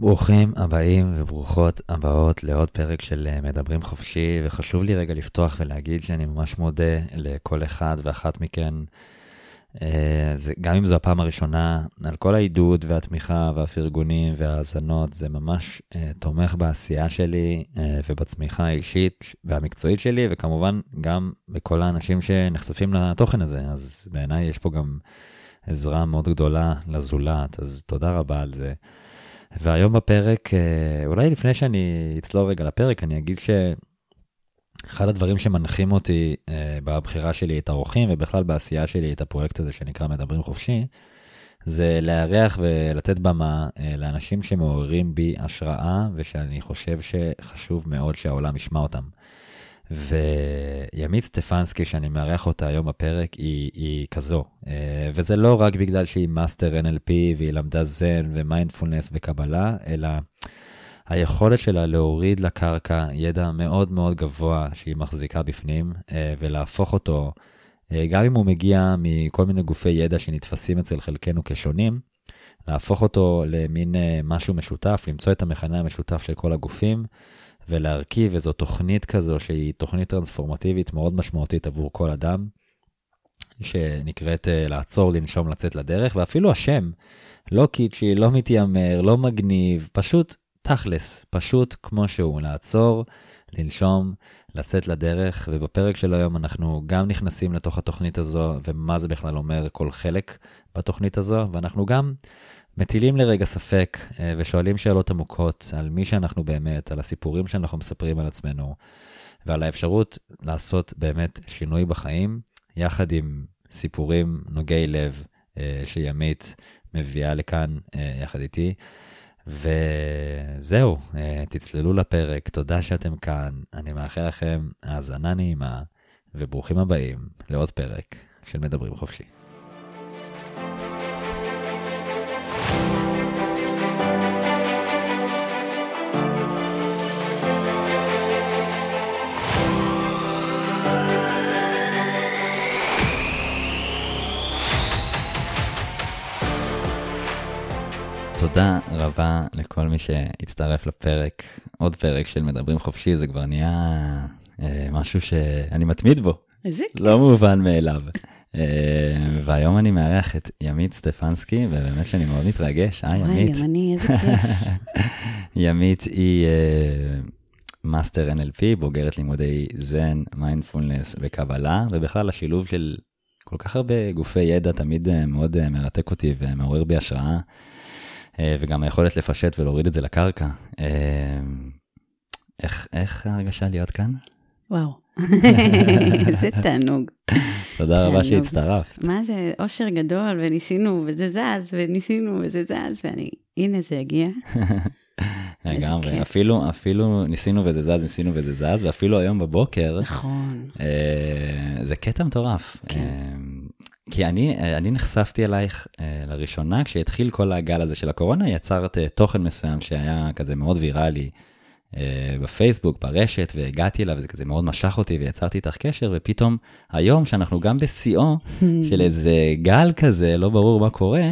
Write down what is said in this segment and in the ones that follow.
ברוכים הבאים וברוכות הבאות לעוד פרק של אה, מדברים חופשי, וחשוב לי רגע לפתוח ולהגיד שאני ממש מודה לכל אחד ואחת מכן, אה, זה, גם אם זו הפעם הראשונה, על כל העידוד והתמיכה והפרגונים וההאזנות, זה ממש אה, תומך בעשייה שלי ובצמיחה האישית והמקצועית שלי, וכמובן גם בכל האנשים שנחשפים לתוכן הזה, אז בעיניי יש פה גם עזרה מאוד גדולה לזולת, אז תודה רבה על זה. והיום בפרק, אה, אולי לפני שאני אצלול רגע לפרק, אני אגיד שאחד הדברים שמנחים אותי אה, בבחירה שלי את האורחים, ובכלל בעשייה שלי את הפרויקט הזה שנקרא מדברים חופשי, זה לארח ולתת במה אה, לאנשים שמעוררים בי השראה, ושאני חושב שחשוב מאוד שהעולם ישמע אותם. וימית סטפנסקי, שאני מארח אותה היום בפרק, היא, היא כזו. אה, וזה לא רק בגלל שהיא master NLP והיא למדה זן ומיינדפולנס וקבלה, אלא היכולת שלה להוריד לקרקע ידע מאוד מאוד גבוה שהיא מחזיקה בפנים, אה, ולהפוך אותו, אה, גם אם הוא מגיע מכל מיני גופי ידע שנתפסים אצל חלקנו כשונים, להפוך אותו למין משהו משותף, למצוא את המכנה המשותף של כל הגופים. ולהרכיב איזו תוכנית כזו שהיא תוכנית טרנספורמטיבית מאוד משמעותית עבור כל אדם, שנקראת uh, לעצור, לנשום, לצאת לדרך, ואפילו השם, לא קיצ'י, לא מתיימר, לא מגניב, פשוט תכלס, פשוט כמו שהוא, לעצור, לנשום, לצאת לדרך, ובפרק של היום אנחנו גם נכנסים לתוך התוכנית הזו, ומה זה בכלל אומר כל חלק בתוכנית הזו, ואנחנו גם מטילים לרגע ספק אה, ושואלים שאלות עמוקות על מי שאנחנו באמת, על הסיפורים שאנחנו מספרים על עצמנו, ועל האפשרות לעשות באמת שינוי בחיים, יחד עם סיפורים נוגי לב אה, שימית מביאה לכאן אה, יחד איתי. וזהו, תצללו לפרק, תודה שאתם כאן, אני מאחל לכם האזנה נעימה, וברוכים הבאים לעוד פרק של מדברים חופשי. תודה רבה לכל מי שהצטרף לפרק, עוד פרק של מדברים חופשי, זה כבר נהיה אה, משהו שאני מתמיד בו. איזה כיף. לא מובן מאליו. אה, והיום אני מארח את ימית סטפנסקי, ובאמת שאני מאוד מתרגש. היי, ימית. וואי, גם אני, איזה כיף. ימית היא אה, master NLP, בוגרת לימודי זן, מיינדפולנס וקבלה, ובכלל השילוב של כל כך הרבה גופי ידע תמיד אה, מאוד אה, מרתק אותי ומעורר בי השראה. אה, וגם היכולת לפשט ולהוריד את זה לקרקע. אה, איך, איך ההרגשה להיות כאן? וואו, איזה תענוג. תודה רבה שהצטרפת. מה זה, אושר גדול, וניסינו, וזה זז, וניסינו, וזה זז, ואני, הנה זה הגיע. לגמרי, אפילו, אפילו ניסינו וזה זז, ניסינו וזה זז, ואפילו היום בבוקר, נכון. אה, זה קטע מטורף. כן. אה, כי אני, אה, אני נחשפתי אלייך אה, לראשונה כשהתחיל כל הגל הזה של הקורונה, יצרת אה, תוכן מסוים שהיה כזה מאוד ויראלי בפייסבוק, ברשת, והגעתי אליו, וזה כזה מאוד משך אותי, ויצרתי איתך קשר, ופתאום היום, שאנחנו גם בשיאו של איזה גל כזה, לא ברור מה קורה,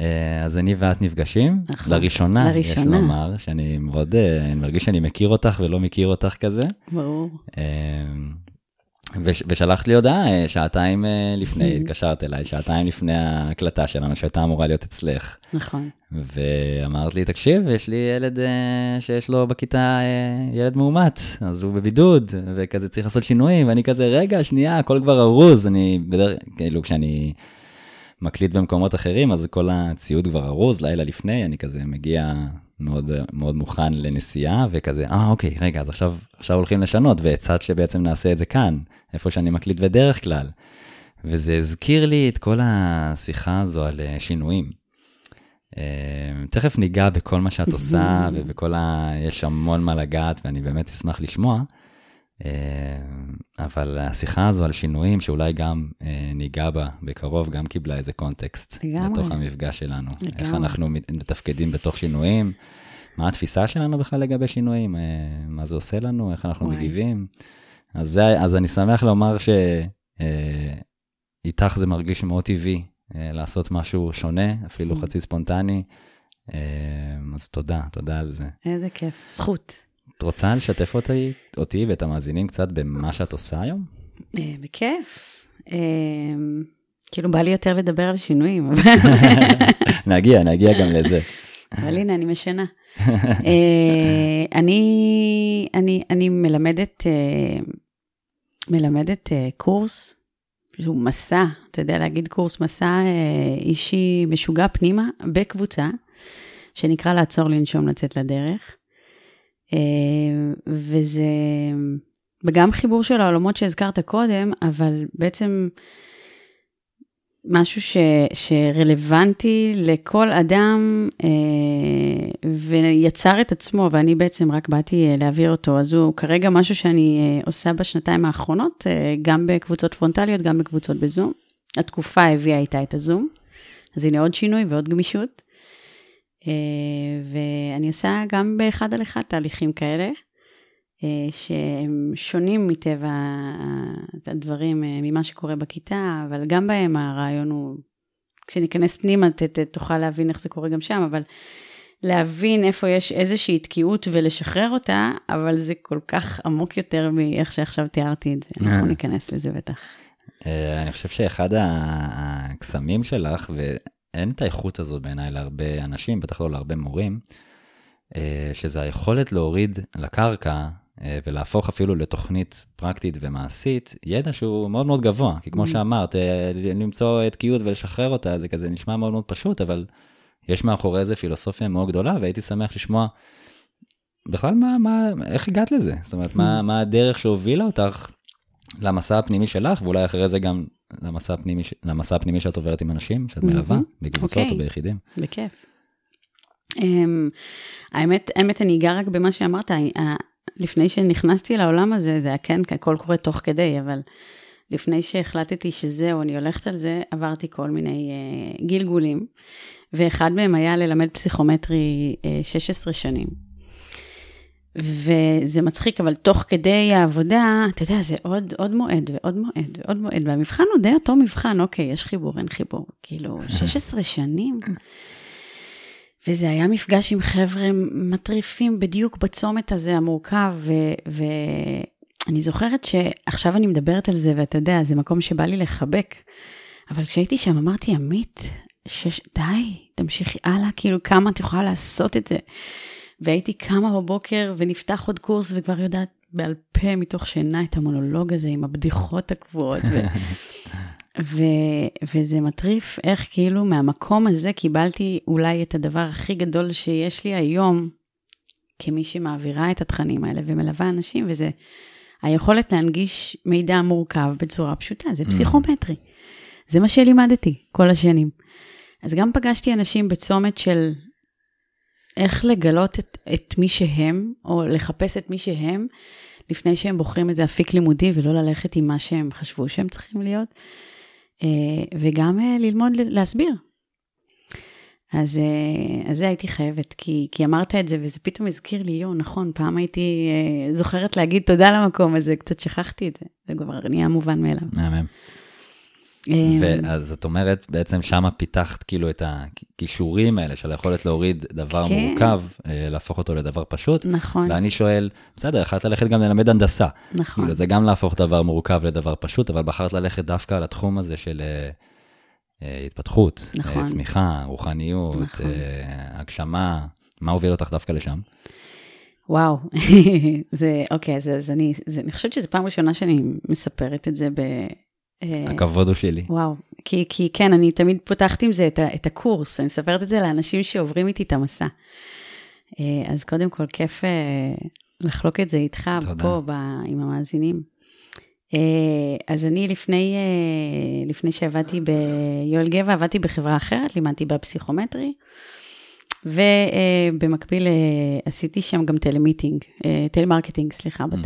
אה, אז אני ואת נפגשים, נכון, לראשונה, לראשונה, יש לומר, שאני מאוד, אה, אני מרגיש שאני מכיר אותך ולא מכיר אותך כזה. ברור. וש, ושלחת לי הודעה אה, שעתיים אה, לפני, התקשרת אליי, שעתיים לפני ההקלטה שלנו, שהייתה אמורה להיות אצלך. נכון. ואמרת לי, תקשיב, יש לי ילד אה, שיש לו בכיתה ילד מאומת, אז הוא בבידוד, וכזה צריך לעשות שינויים, ואני כזה, רגע, שנייה, הכל כבר ארוז, אני בדרך, כאילו, כשאני מקליט במקומות אחרים, אז כל הציוד כבר ארוז, לילה לפני, אני כזה מגיע מאוד, מאוד מוכן לנסיעה, וכזה, אה, אוקיי, רגע, אז עכשיו, עכשיו הולכים לשנות, והצעת שבעצם נעשה את זה כאן, איפה שאני מקליט בדרך כלל. וזה הזכיר לי את כל השיחה הזו על אה, שינויים. אה, תכף ניגע בכל מה שאת עושה, ובכל ה... יש המון מה לגעת, ואני באמת אשמח לשמוע. אה, אבל השיחה הזו על שינויים, שאולי גם ניגע בה בקרוב, גם קיבלה איזה קונטקסט. לתוך המפגש שלנו. איך אנחנו מתפקדים בתוך שינויים, מה התפיסה שלנו בכלל לגבי שינויים, מה זה עושה לנו, איך אנחנו. מגיבים. אז, זה, אז אני שמח לומר שאיתך אה, זה מרגיש מאוד טבעי אה, לעשות משהו שונה, אפילו mm. חצי ספונטני. אה, אז תודה, תודה על זה. איזה כיף, זכות. את רוצה לשתף אותי, אותי ואת המאזינים קצת במה שאת עושה היום? אה, בכיף. אה, כאילו בא לי יותר לדבר על שינויים, אבל נגיע, נגיע גם לזה. אבל הנה, אני משנה. אה, אני, אני, אני מלמדת, אה, מלמדת אה, קורס, שהוא מסע, אתה יודע להגיד קורס מסע אה, אישי משוגע פנימה, בקבוצה, שנקרא לעצור לנשום לצאת לדרך. אה, וזה, וגם חיבור של העולמות שהזכרת קודם, אבל בעצם משהו ש, שרלוונטי לכל אדם אה, ויצר את עצמו, ואני בעצם רק באתי אה, להעביר אותו. אז הוא כרגע משהו שאני אה, עושה בשנתיים האחרונות, אה, גם בקבוצות פרונטליות, גם בקבוצות בזום. התקופה הביאה איתה את הזום, אז הנה עוד שינוי ועוד גמישות. אה, ואני עושה גם באחד על אחד תהליכים כאלה. אה, שהם שונים מטבע הדברים, אה, ממה שקורה בכיתה, אבל גם בהם הרעיון הוא, כשניכנס פנימה ת, ת, תוכל להבין איך זה קורה גם שם, אבל להבין איפה יש איזושהי תקיעות ולשחרר אותה, אבל זה כל כך עמוק יותר מאיך שעכשיו תיארתי את זה. אנחנו ניכנס לזה בטח. אה, אני חושב שאחד הקסמים שלך, ואין את האיכות הזו בעיניי להרבה אנשים, בטח לא להרבה מורים, שזה היכולת להוריד לקרקע אה, ולהפוך אפילו לתוכנית פרקטית ומעשית, ידע שהוא מאוד מאוד גבוה, כי כמו mm. שאמרת, אה, למצוא תקיעות ולשחרר אותה, זה כזה נשמע מאוד מאוד פשוט, אבל יש מאחורי זה פילוסופיה מאוד גדולה, והייתי שמח לשמוע בכלל מה, מה, איך הגעת לזה? זאת אומרת, מה, mm. מה הדרך שהובילה אותך למסע הפנימי שלך, ואולי אחרי זה גם למסע הפנימי, למסע הפנימי שאת עוברת עם אנשים, שאת מלווה, בקבוצות okay. או אוקיי. ביחידים. בכיף. Um, האמת, האמת, אני אגע רק במה שאמרת, לפני שנכנסתי לעולם הזה, זה היה כן, הכל קורה תוך כדי, אבל לפני שהחלטתי שזהו, אני הולכת על זה, עברתי כל מיני uh, גלגולים, ואחד מהם היה ללמד פסיכומטרי uh, אה, 16 שנים. וזה מצחיק, אבל תוך כדי העבודה, אתה יודע, זה עוד, עוד מועד ועוד מועד ועוד מועד, והמבחן הוא די אותו מבחן, אוקיי, יש חיבור, אין חיבור. כאילו, 16 שנים? וזה היה מפגש עם חבר'ה מטריפים בדיוק בצומת הזה המורכב, ואני זוכרת שעכשיו אני מדברת על זה, ואתה יודע, זה מקום שבא לי לחבק. אבל כשהייתי שם אמרתי, עמית, שש... די, תמשיכי הלאה, כאילו כמה את יכולה לעשות את זה. והייתי קמה בבוקר ונפתח עוד קורס וכבר יודעת בעל פה מתוך שינה את המונולוג הזה עם הבדיחות הקבועות. ו... ו, וזה מטריף איך כאילו מהמקום הזה קיבלתי אולי את הדבר הכי גדול שיש לי היום, כמי שמעבירה את התכנים האלה ומלווה אנשים, וזה היכולת להנגיש מידע מורכב בצורה פשוטה, זה mm. פסיכומטרי. זה מה שלימדתי כל השנים. אז גם פגשתי אנשים בצומת של איך לגלות את, את מי שהם, או לחפש את מי שהם, לפני שהם בוחרים איזה אפיק לימודי ולא ללכת עם מה שהם חשבו שהם צריכים להיות. אה, וגם אה, ללמוד להסביר. אז, אה, אז זה הייתי חייבת, כי, כי אמרת את זה, וזה פתאום הזכיר לי, יו, נכון, פעם הייתי זוכרת להגיד תודה למקום הזה, קצת שכחתי את זה, זה כבר נהיה מובן מאליו. מהמם. אמ, ואז את אומרת, בעצם שמה פיתחת כאילו את הכישורים האלה של היכולת להוריד דבר כן. מורכב, אה, להפוך אותו לדבר פשוט. נכון. ואני שואל, בסדר, יכולת ללכת גם ללמד הנדסה. נכון. כאילו זה גם להפוך דבר מורכב לדבר פשוט, אבל בחרת ללכת דווקא על התחום הזה של אה, אה, התפתחות, נכון. צמיחה, רוחניות, נכון. הגשמה. מה הוביל אותך דווקא לשם? וואו, זה, אוקיי, אז, אז אני, זה, אני חושבת שזו פעם ראשונה שאני מספרת את זה ב, הכבוד הוא שלי. וואו, כי, כי כן, אני תמיד פותחת עם זה את, ה, את הקורס, אני מספרת את זה לאנשים שעוברים איתי את המסע. אה, אז קודם כל, כיף אה, לחלוק את זה איתך תודה. פה ב, עם המאזינים. אז אני לפני, לפני שעבדתי ביואל גבע, עבדתי בחברה אחרת, לימדתי בפסיכומטרי, ובמקביל עשיתי שם גם טלמיטינג, טלמרקטינג, סליחה, המ.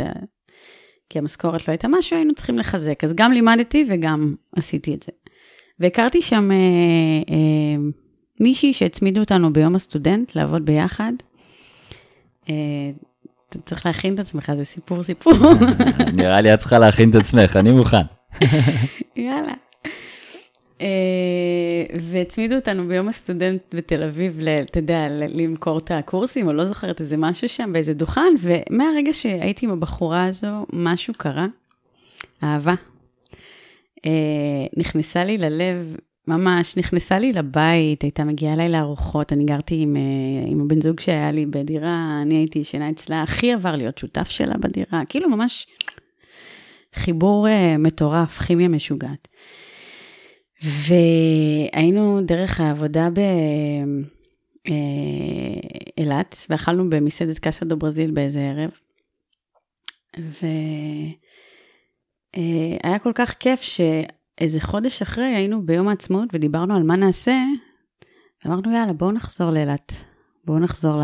כי המשכורת לא הייתה משהו, היינו צריכים לחזק. אז גם לימדתי וגם עשיתי את זה. והכרתי שם אה, אה, מישהי שהצמידו אותנו ביום הסטודנט לעבוד ביחד. אה, אתה צריך להכין את עצמך, זה סיפור סיפור. נראה לי את צריכה להכין את עצמך, אני מוכן. יאללה. Uh, והצמידו אותנו ביום הסטודנט בתל אביב, אתה יודע, למכור את הקורסים, או לא זוכרת, איזה משהו שם באיזה דוכן, ומהרגע שהייתי עם הבחורה הזו, משהו קרה, אהבה. אה, נכנסה לי ללב, ממש, נכנסה לי לבית, הייתה מגיעה אליי לארוחות, אני גרתי עם, אה, עם הבן זוג שהיה לי בדירה, אני הייתי ישנה אצלה, הכי עבר להיות שותף שלה בדירה, כאילו ממש חיבור אה, מטורף, כימיה משוגעת. והיינו דרך העבודה באילת, ואכלנו במסעדת קאסה דו ברזיל באיזה ערב. והיה כל כך כיף שאיזה חודש אחרי היינו ביום העצמאות ודיברנו על מה נעשה, ואמרנו יאללה בואו נחזור לאילת, בואו נחזור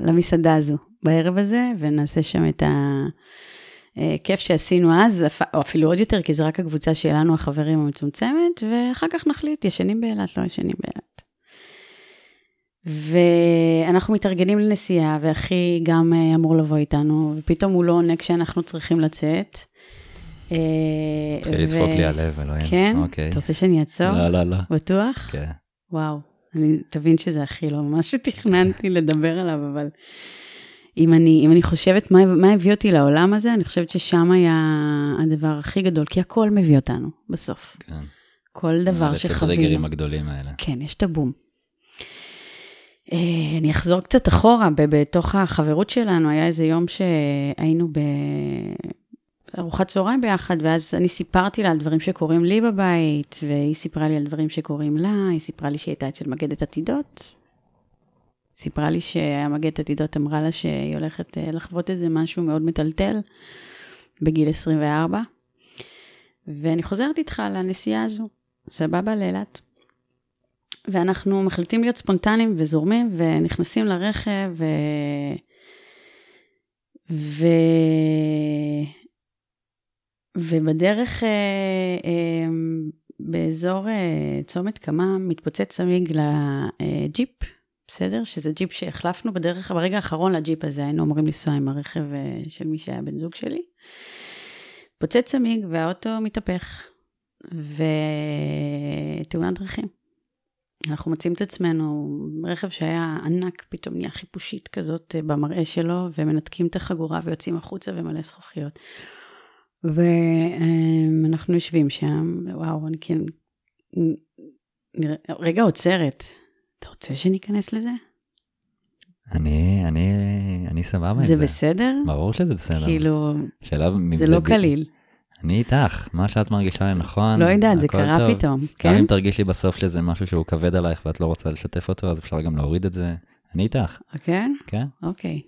למסעדה הזו בערב הזה ונעשה שם את ה... אה, כיף שעשינו אז, או אפילו עוד יותר, כי זה רק הקבוצה שלנו, החברים המצומצמת, ואחר כך נחליט, ישנים באילת, לא ישנים באילת. ואנחנו מתארגנים לנסיעה, ואחי גם אה, אמור לבוא איתנו, ופתאום הוא לא עונה כשאנחנו צריכים לצאת. אה, התחיל לדפוק לי הלב, אלוהים. כן? אוקיי. אתה רוצה שאני אעצור? לא, לא, לא. בטוח? כן. וואו, אני, תבין שזה הכי לא מה שתכננתי לדבר עליו, אבל אם אני, אם אני חושבת מה, מה הביא אותי לעולם הזה, אני חושבת ששם היה הדבר הכי גדול, כי הכל מביא אותנו בסוף. כן. כל דבר שחווינו. את הטריגרים הגדולים האלה. כן, יש את הבום. אה, אני אחזור קצת אחורה, בתוך החברות שלנו, היה איזה יום שהיינו בארוחת צהריים ביחד, ואז אני סיפרתי לה על דברים שקורים לי בבית, והיא סיפרה לי על דברים שקורים לה, היא סיפרה לי שהיא הייתה אצל מגדת עתידות, סיפרה לי שהמגדת עתידות אמרה לה שהיא הולכת אה, לחוות איזה משהו מאוד מטלטל בגיל 24. ואני חוזרת איתך לנסיעה הזו, סבבה לאילת. ואנחנו מחליטים להיות ספונטניים וזורמים ונכנסים לרכב ו... ו... ובדרך אה, אה, באזור צומת קמה מתפוצץ צמיג לג'יפ בסדר? שזה ג'יפ שהחלפנו בדרך, ברגע האחרון לג'יפ הזה, היינו אמורים לנסוע עם הרכב אה, של מי שהיה בן זוג שלי. פוצץ צמיג והאוטו מתהפך, ותאונת דרכים. אנחנו מוצאים את עצמנו, רכב שהיה ענק, פתאום נהיה חיפושית כזאת אה, במראה שלו, ומנתקים את החגורה ויוצאים החוצה ומלא זכוכיות. ואנחנו יושבים שם, וואו, אני כן... רגע עוצרת, אתה רוצה שניכנס לזה? אני, אני, אני סבבה עם זה. זה בסדר? ברור שזה בסדר. כאילו, שאלה, זה לא קליל. אני איתך, מה שאת מרגישה לנכון. לא יודעת, זה קרה טוב. פתאום, כן? גם אם תרגישי בסוף שזה משהו שהוא כבד עלייך ואת לא רוצה לשתף אותו, אז אפשר גם להוריד את זה. אני איתך. כן? כן. אוקיי,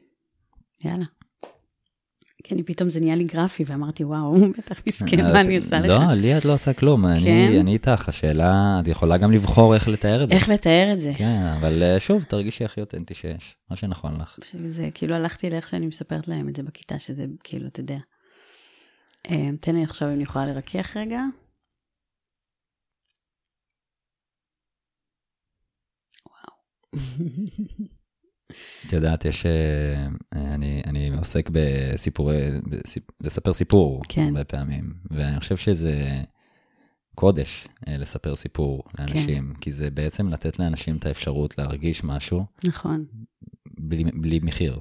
יאללה. כי אני פתאום זה נהיה לי גרפי, ואמרתי, וואו, הוא בטח מסכן, מה אני עושה לך? לא, לי את לא עושה כלום, אני כן? איתך, השאלה, את יכולה גם לבחור איך לתאר את זה. איך לתאר את זה. כן, אבל אה, שוב, תרגישי הכי אותנטי שיש, מה שנכון לך. זה כאילו הלכתי לאיך שאני מספרת להם את זה בכיתה, שזה כאילו, אתה יודע. אה, תן לי עכשיו אם אני יכולה לרכך רגע. וואו. את יודעת, יש, אה, אני, אני עוסק בסיפורי, לספר סיפור כן. הרבה פעמים, ואני חושב שזה קודש אה, לספר סיפור לאנשים, כן. כי זה בעצם לתת לאנשים את האפשרות להרגיש משהו. נכון. בלי, בלי מחיר.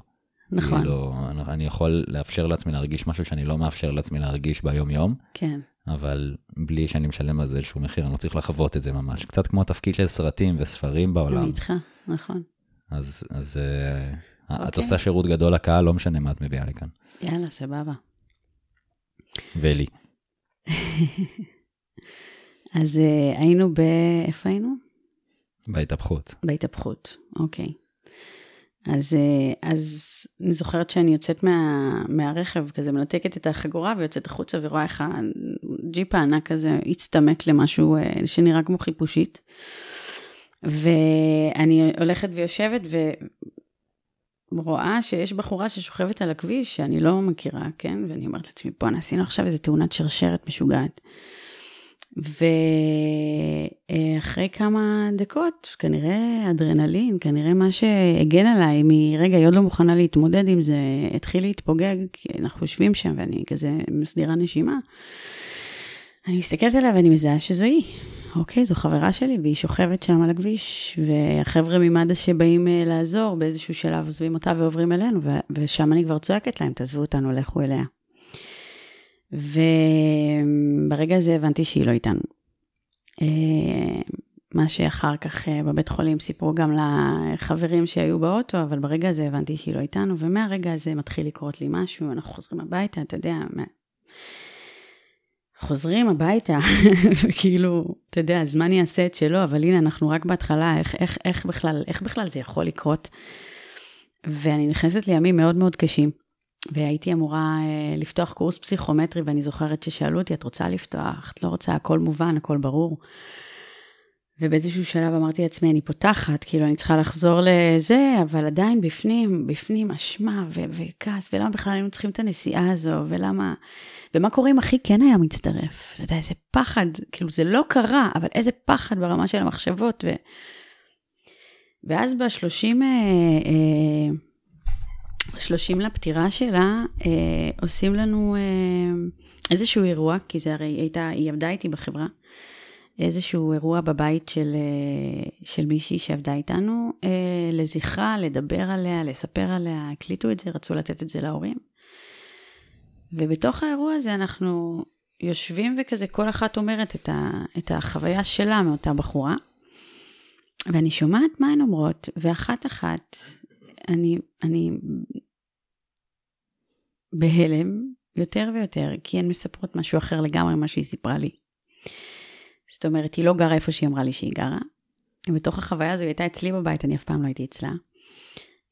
נכון. כאילו, אני יכול לאפשר לעצמי להרגיש משהו שאני לא מאפשר לעצמי להרגיש ביום-יום. כן. אבל בלי שאני משלם על זה איזשהו מחיר, אני לא צריך לחוות את זה ממש. קצת כמו התפקיד של סרטים וספרים בעולם. אני איתך, נכון. אז, אז okay. את אוקיי. עושה שירות גדול לקהל, לא משנה מה את מביאה לי כאן. יאללה, סבבה. ולי. אז uh, היינו ב... איפה היינו? בהתהפכות. בהתהפכות, אוקיי. אז, uh, אז אני זוכרת שאני יוצאת מה, מהרכב, כזה מנתקת את החגורה ויוצאת החוצה ורואה איך הג'יפ הענק הזה הצטמק למשהו uh, שנראה כמו חיפושית. ואני הולכת ויושבת ורואה שיש בחורה ששוכבת על הכביש שאני לא מכירה, כן? ואני אומרת לעצמי, בואנה, עשינו עכשיו איזה תאונת שרשרת משוגעת. ואחרי כמה דקות, כנראה אדרנלין, כנראה מה שהגן עליי מרגע, היא עוד לא מוכנה להתמודד עם זה, התחיל להתפוגג, כי אנחנו יושבים שם ואני כזה מסדירה נשימה. אני מסתכלת עליה ואני מזהה שזו היא, אוקיי, זו חברה שלי, והיא שוכבת שם על הכביש, והחבר'ה ממד"א שבאים uh, לעזור, באיזשהו שלב עוזבים אותה ועוברים אלינו, ושם אני כבר צועקת להם, תעזבו אותנו, לכו אליה. וברגע הזה הבנתי שהיא לא איתנו. Uh, מה שאחר כך uh, בבית חולים סיפרו גם לחברים שהיו באוטו, אבל ברגע הזה הבנתי שהיא לא איתנו, ומהרגע הזה מתחיל לקרות לי משהו, אנחנו חוזרים הביתה, אתה יודע, חוזרים הביתה, וכאילו, אתה יודע, הזמן יעשה את שלו, אבל הנה, אנחנו רק בהתחלה, איך, איך, איך, בכלל, איך בכלל זה יכול לקרות? ואני נכנסת לימים מאוד מאוד קשים, והייתי אמורה אה, לפתוח קורס פסיכומטרי, ואני זוכרת ששאלו אותי, את רוצה לפתוח? את לא רוצה? הכל מובן, הכל ברור. ובאיזשהו שלב אמרתי לעצמי, אני פותחת, כאילו אני צריכה לחזור לזה, אבל עדיין בפנים, בפנים אשמה ו- וכעס, ולמה בכלל היינו צריכים את הנסיעה הזו, ולמה, ומה קורה אם אחי כן היה מצטרף? אתה יודע, איזה פחד, כאילו זה לא קרה, אבל איזה פחד ברמה של המחשבות. ו... ואז בשלושים, אה, אה, לפטירה שלה, אה, עושים לנו איזשהו אירוע, כי זה הרי הייתה, היא עבדה איתי בחברה. איזשהו אירוע בבית של, אה, של מישהי שעבדה איתנו, אה, לזכרה, לדבר עליה, לספר עליה, הקליטו את זה, רצו לתת את זה להורים. ובתוך האירוע הזה אנחנו יושבים וכזה, כל אחת אומרת את, ה, את החוויה שלה מאותה בחורה, ואני שומעת מה הן אומרות, ואחת אחת, אני, אני בהלם יותר ויותר, כי הן מספרות משהו אחר לגמרי ממה שהיא סיפרה לי. זאת אומרת, היא לא גרה איפה שהיא אמרה לי שהיא גרה. ובתוך החוויה הזו היא הייתה אצלי בבית, אני אף פעם לא הייתי אצלה.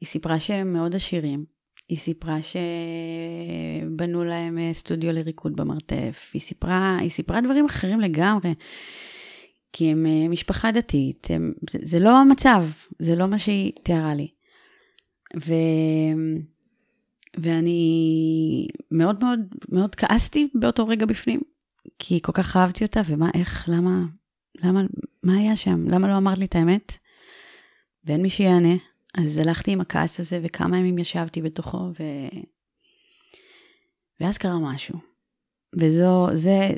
היא סיפרה שהם מאוד עשירים. היא סיפרה שבנו להם אה, סטודיו לריקוד במרתף. היא סיפרה, היא סיפרה דברים אחרים לגמרי. כי הם אה, משפחה דתית, הם, זה, זה לא המצב, זה לא מה שהיא תיארה לי. ו... ואני מאוד מאוד מאוד כעסתי באותו רגע בפנים, כי כל כך אהבתי אותה, ומה, איך, למה, למה, מה היה שם? למה לא אמרת לי את האמת? ואין מי שיענה. אז הלכתי עם הכעס הזה, וכמה ימים ישבתי בתוכו, ו... ואז קרה משהו. וזו, זה,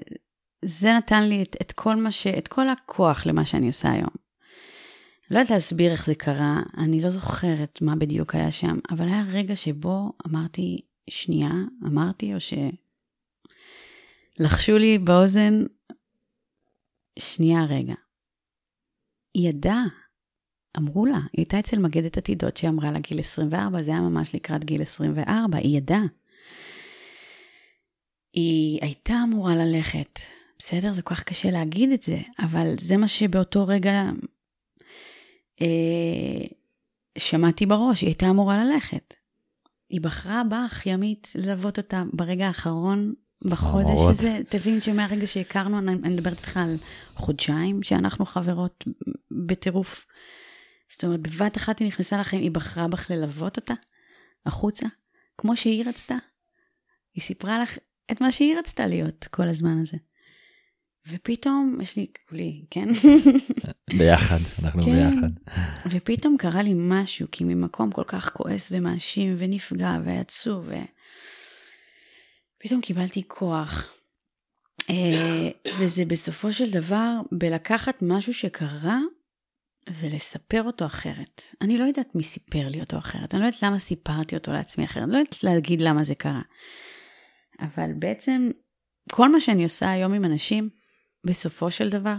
זה נתן לי את, את כל מה ש... את כל הכוח למה שאני עושה היום. לא יודעת להסביר איך זה קרה, אני לא זוכרת מה בדיוק היה שם, אבל היה רגע שבו אמרתי, שנייה, אמרתי, או ש... לחשו לי באוזן, שנייה רגע. היא ידעה, אמרו לה, היא הייתה אצל מגדת עתידות שאמרה לה גיל 24, זה היה ממש לקראת גיל 24, היא ידעה. היא הייתה אמורה ללכת, בסדר? זה כל כך קשה להגיד את זה, אבל זה מה שבאותו רגע אה, שמעתי בראש, היא הייתה אמורה ללכת. היא בחרה בך, ימית, ללוות אותה ברגע האחרון בחודש הזה, תבין שמהרגע שהכרנו, אני, אני מדברת איתך על חודשיים שאנחנו חברות בטירוף. זאת אומרת, בבת אחת היא נכנסה לחיים, היא בחרה בך ללוות אותה החוצה, כמו שהיא רצתה. היא סיפרה לך את מה שהיא רצתה להיות כל הזמן הזה. ופתאום, יש לי, כולי, כן? ביחד, אנחנו כן. ביחד. ופתאום קרה לי משהו, כי ממקום כל כך כועס ומאשים ונפגע ועצוב, ו... פתאום קיבלתי כוח. אה, וזה בסופו של דבר בלקחת משהו שקרה ולספר אותו אחרת. אני לא יודעת מי סיפר לי אותו אחרת, אני לא יודעת למה סיפרתי אותו לעצמי אחרת, אני לא יודעת להגיד למה זה קרה. אבל בעצם כל מה שאני עושה היום עם אנשים, בסופו של דבר,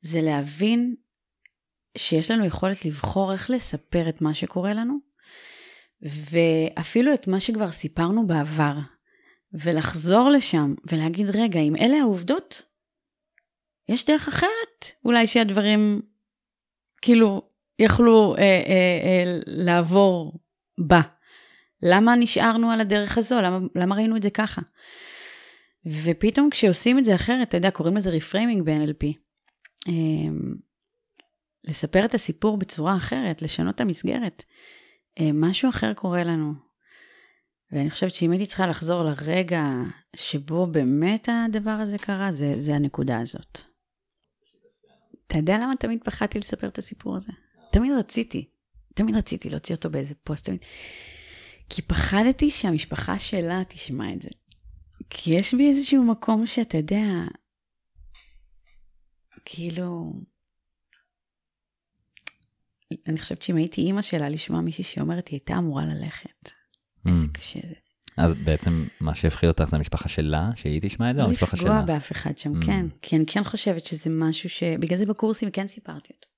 זה להבין שיש לנו יכולת לבחור איך לספר את מה שקורה לנו, ואפילו את מה שכבר סיפרנו בעבר. ולחזור לשם ולהגיד, רגע, אם אלה העובדות, יש דרך אחרת אולי שהדברים כאילו יכלו אה, אה, אה, לעבור בה. למה נשארנו על הדרך הזו? למה, למה ראינו את זה ככה? ופתאום כשעושים את זה אחרת, אתה יודע, קוראים לזה reframing ב-NLP. אה, לספר את הסיפור בצורה אחרת, לשנות את המסגרת. אה, משהו אחר קורה לנו. ואני חושבת שאם הייתי צריכה לחזור לרגע שבו באמת הדבר הזה קרה, זה, זה הנקודה הזאת. אתה יודע למה תמיד פחדתי לספר את הסיפור הזה? תמיד רציתי, תמיד רציתי להוציא אותו באיזה פוסט, תמיד. כי פחדתי שהמשפחה שלה תשמע את זה. כי יש בי איזשהו מקום שאתה יודע, כאילו... אני חושבת שאם הייתי אימא שלה לשמוע מישהי שאומרת, היא הייתה אמורה ללכת. איזה Mm. קשה זה. אז בעצם מה שהפחיד אותך זה המשפחה שלה, שהיא תשמע את זה, או לא המשפחה לפגוע שלה? באף אחד שם, Mm. כן. כי אני כן חושבת שזה משהו ש... בגלל זה בקורסים כן סיפרתי אותו.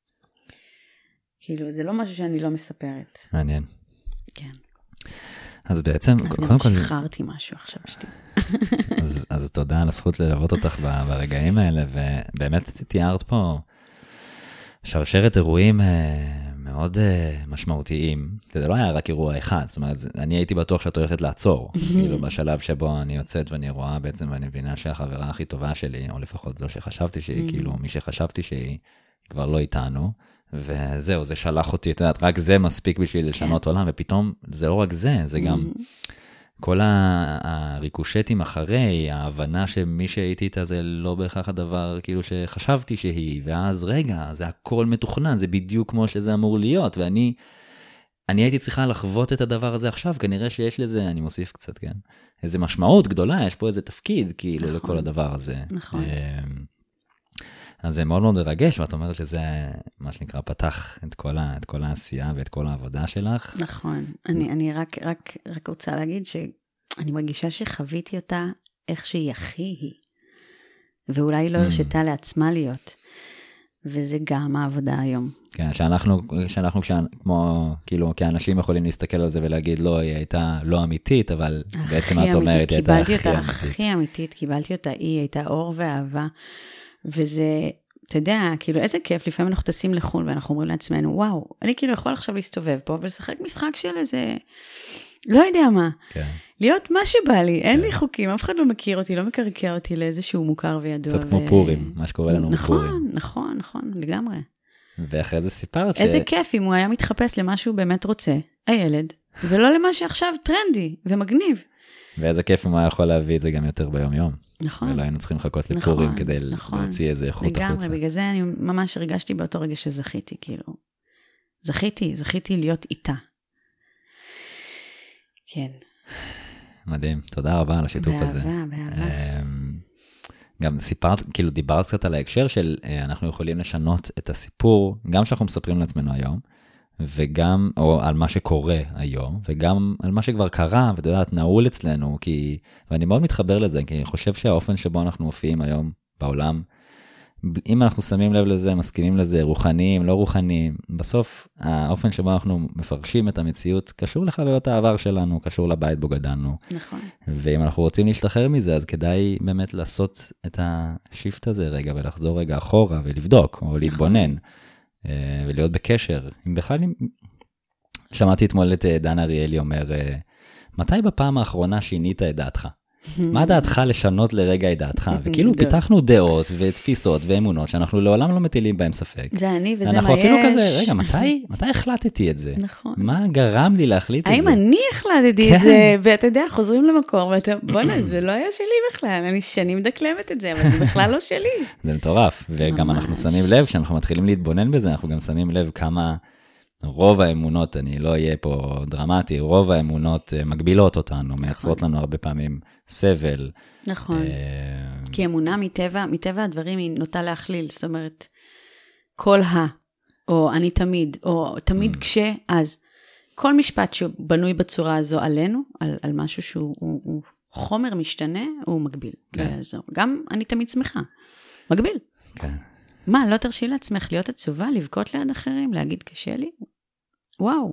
כאילו, זה לא משהו שאני לא מספרת. מעניין. כן. אז בעצם, אז קודם גם כל, שחררתי משהו עכשיו, שתדעי. אז, אז תודה על הזכות ללוות אותך ברגעים האלה, ובאמת תיארת פה שרשרת אירועים אה, מאוד אה, משמעותיים. זה לא היה רק אירוע אחד, זאת אומרת, אני הייתי בטוח שאת הולכת לעצור, כאילו בשלב שבו אני יוצאת ואני רואה בעצם, ואני מבינה שהחברה הכי טובה שלי, או לפחות זו שחשבתי שהיא, Mhm. כאילו מי שחשבתי שהיא, כבר לא איתנו. וזהו, זה שלח אותי, את יודעת, רק זה מספיק בשביל לשנות עולם, ופתאום זה לא רק זה, זה גם Mm. כל הריקושטים אחרי, ההבנה שמי שהייתי איתה זה לא בהכרח הדבר כאילו שחשבתי שהיא, ואז רגע, זה הכל מתוכנן, זה בדיוק כמו שזה אמור להיות, ואני אני הייתי צריכה לחוות את הדבר הזה עכשיו, כנראה שיש לזה, אני מוסיף קצת, כן, איזה משמעות גדולה, יש פה איזה תפקיד כאילו נכון. לכל הדבר הזה. נכון. אז זה מאוד מאוד מרגש, ואת אומרת שזה מה שנקרא פתח את כל, ה, את כל העשייה ואת כל העבודה שלך. נכון. אני, אני רק, רק, רק רוצה להגיד שאני מרגישה שחוויתי אותה איך שהיא הכי היא. ואולי היא לא Mm. הרשתה לעצמה להיות. וזה גם העבודה היום. כן, שאנחנו, שאנחנו כשאנ- כמו, כאילו, כאנשים יכולים להסתכל על זה ולהגיד, לא, היא הייתה לא אמיתית, אבל בעצם את אומרת. היא הייתה קיבלתי הכי אותה אמיתית. הכי אמיתית, קיבלתי אותה, היא הייתה אור ואהבה. וזה, אתה יודע, כאילו איזה כיף, לפעמים אנחנו טסים לחו"ל ואנחנו אומרים לעצמנו, וואו, אני כאילו יכול עכשיו להסתובב פה ולשחק משחק של איזה, לא יודע מה, כן. להיות מה שבא לי, אין כן. לי חוקים, אף אחד לא מכיר אותי, לא מקרקע אותי לאיזשהו מוכר וידוע. קצת כמו פורים, מה שקורה לנו נכון, בפורים. נכון, נכון, לגמרי. ואחרי זה סיפרת ש... איזה כיף אם הוא היה מתחפש למה שהוא באמת רוצה, הילד, ולא למה שעכשיו טרנדי ומגניב. ואיזה כיף אם הוא היה יכול להביא את זה גם יותר ביום-יום. נכון. ולא היינו צריכים לחכות נכון, לפורים כדי נכון. להוציא איזה איכות לגמרי, החוצה. בגלל זה אני ממש הרגשתי באותו רגע שזכיתי, כאילו. זכיתי, זכיתי להיות איתה. כן. מדהים, תודה רבה על השיתוף הזה. באהבה, באהבה. אמ, גם סיפרת, כאילו דיברת קצת על ההקשר של אה, אנחנו יכולים לשנות את הסיפור, גם שאנחנו מספרים לעצמנו היום, וגם, או על מה שקורה היום, וגם על מה שכבר קרה, ואת יודעת, נעול אצלנו, כי, ואני מאוד מתחבר לזה, כי אני חושב שהאופן שבו אנחנו מופיעים היום בעולם, אם אנחנו שמים לב לזה, מסכימים לזה, רוחניים, לא רוחניים, בסוף האופן שבו אנחנו מפרשים את המציאות קשור לחוויות העבר שלנו, קשור לבית בו גדלנו. נכון. ואם אנחנו רוצים להשתחרר מזה, אז כדאי באמת לעשות את השיפט הזה רגע, ולחזור רגע אחורה ולבדוק, או להתבונן, אה, ולהיות בקשר. אם בכלל, אם... שמעתי אתמול את אה, דן אריאלי אומר, אה, מתי בפעם האחרונה שינית את דעתך? מה דעתך לשנות לרגע את דעתך? וכאילו גדול. פיתחנו דעות ותפיסות ואמונות שאנחנו לעולם לא מטילים בהם ספק. זה אני וזה מה יש. אנחנו אפילו כזה, רגע, מתי, מתי החלטתי את זה? נכון. מה גרם לי להחליט את זה? האם אני החלטתי כן. את זה, ואתה יודע, חוזרים למקום, ואתה, בואנה, זה לא היה שלי בכלל, אני שנים מדקלמת את זה, אבל זה בכלל לא שלי. זה מטורף, וגם. אנחנו שמים לב, כשאנחנו מתחילים להתבונן בזה, אנחנו גם שמים לב כמה רוב האמונות, אני לא אהיה פה דרמטי, רוב האמונות אה, מגבילות אותנו, מייצרות לנו הרבה פעמים סבל. נכון. אה, כי אמונה מטבע, מטבע הדברים היא נוטה להכליל, זאת אומרת, כל ה, או אני תמיד, או תמיד Mm. כש, אז. כל משפט שבנוי בצורה הזו עלינו, על, על משהו שהוא הוא, הוא חומר משתנה, הוא מגביל. כן. יעזור. גם אני תמיד שמחה. מגביל. כן. מה, לא תרשי לעצמך להיות עצובה, לבכות ליד אחרים, להגיד קשה לי? וואו.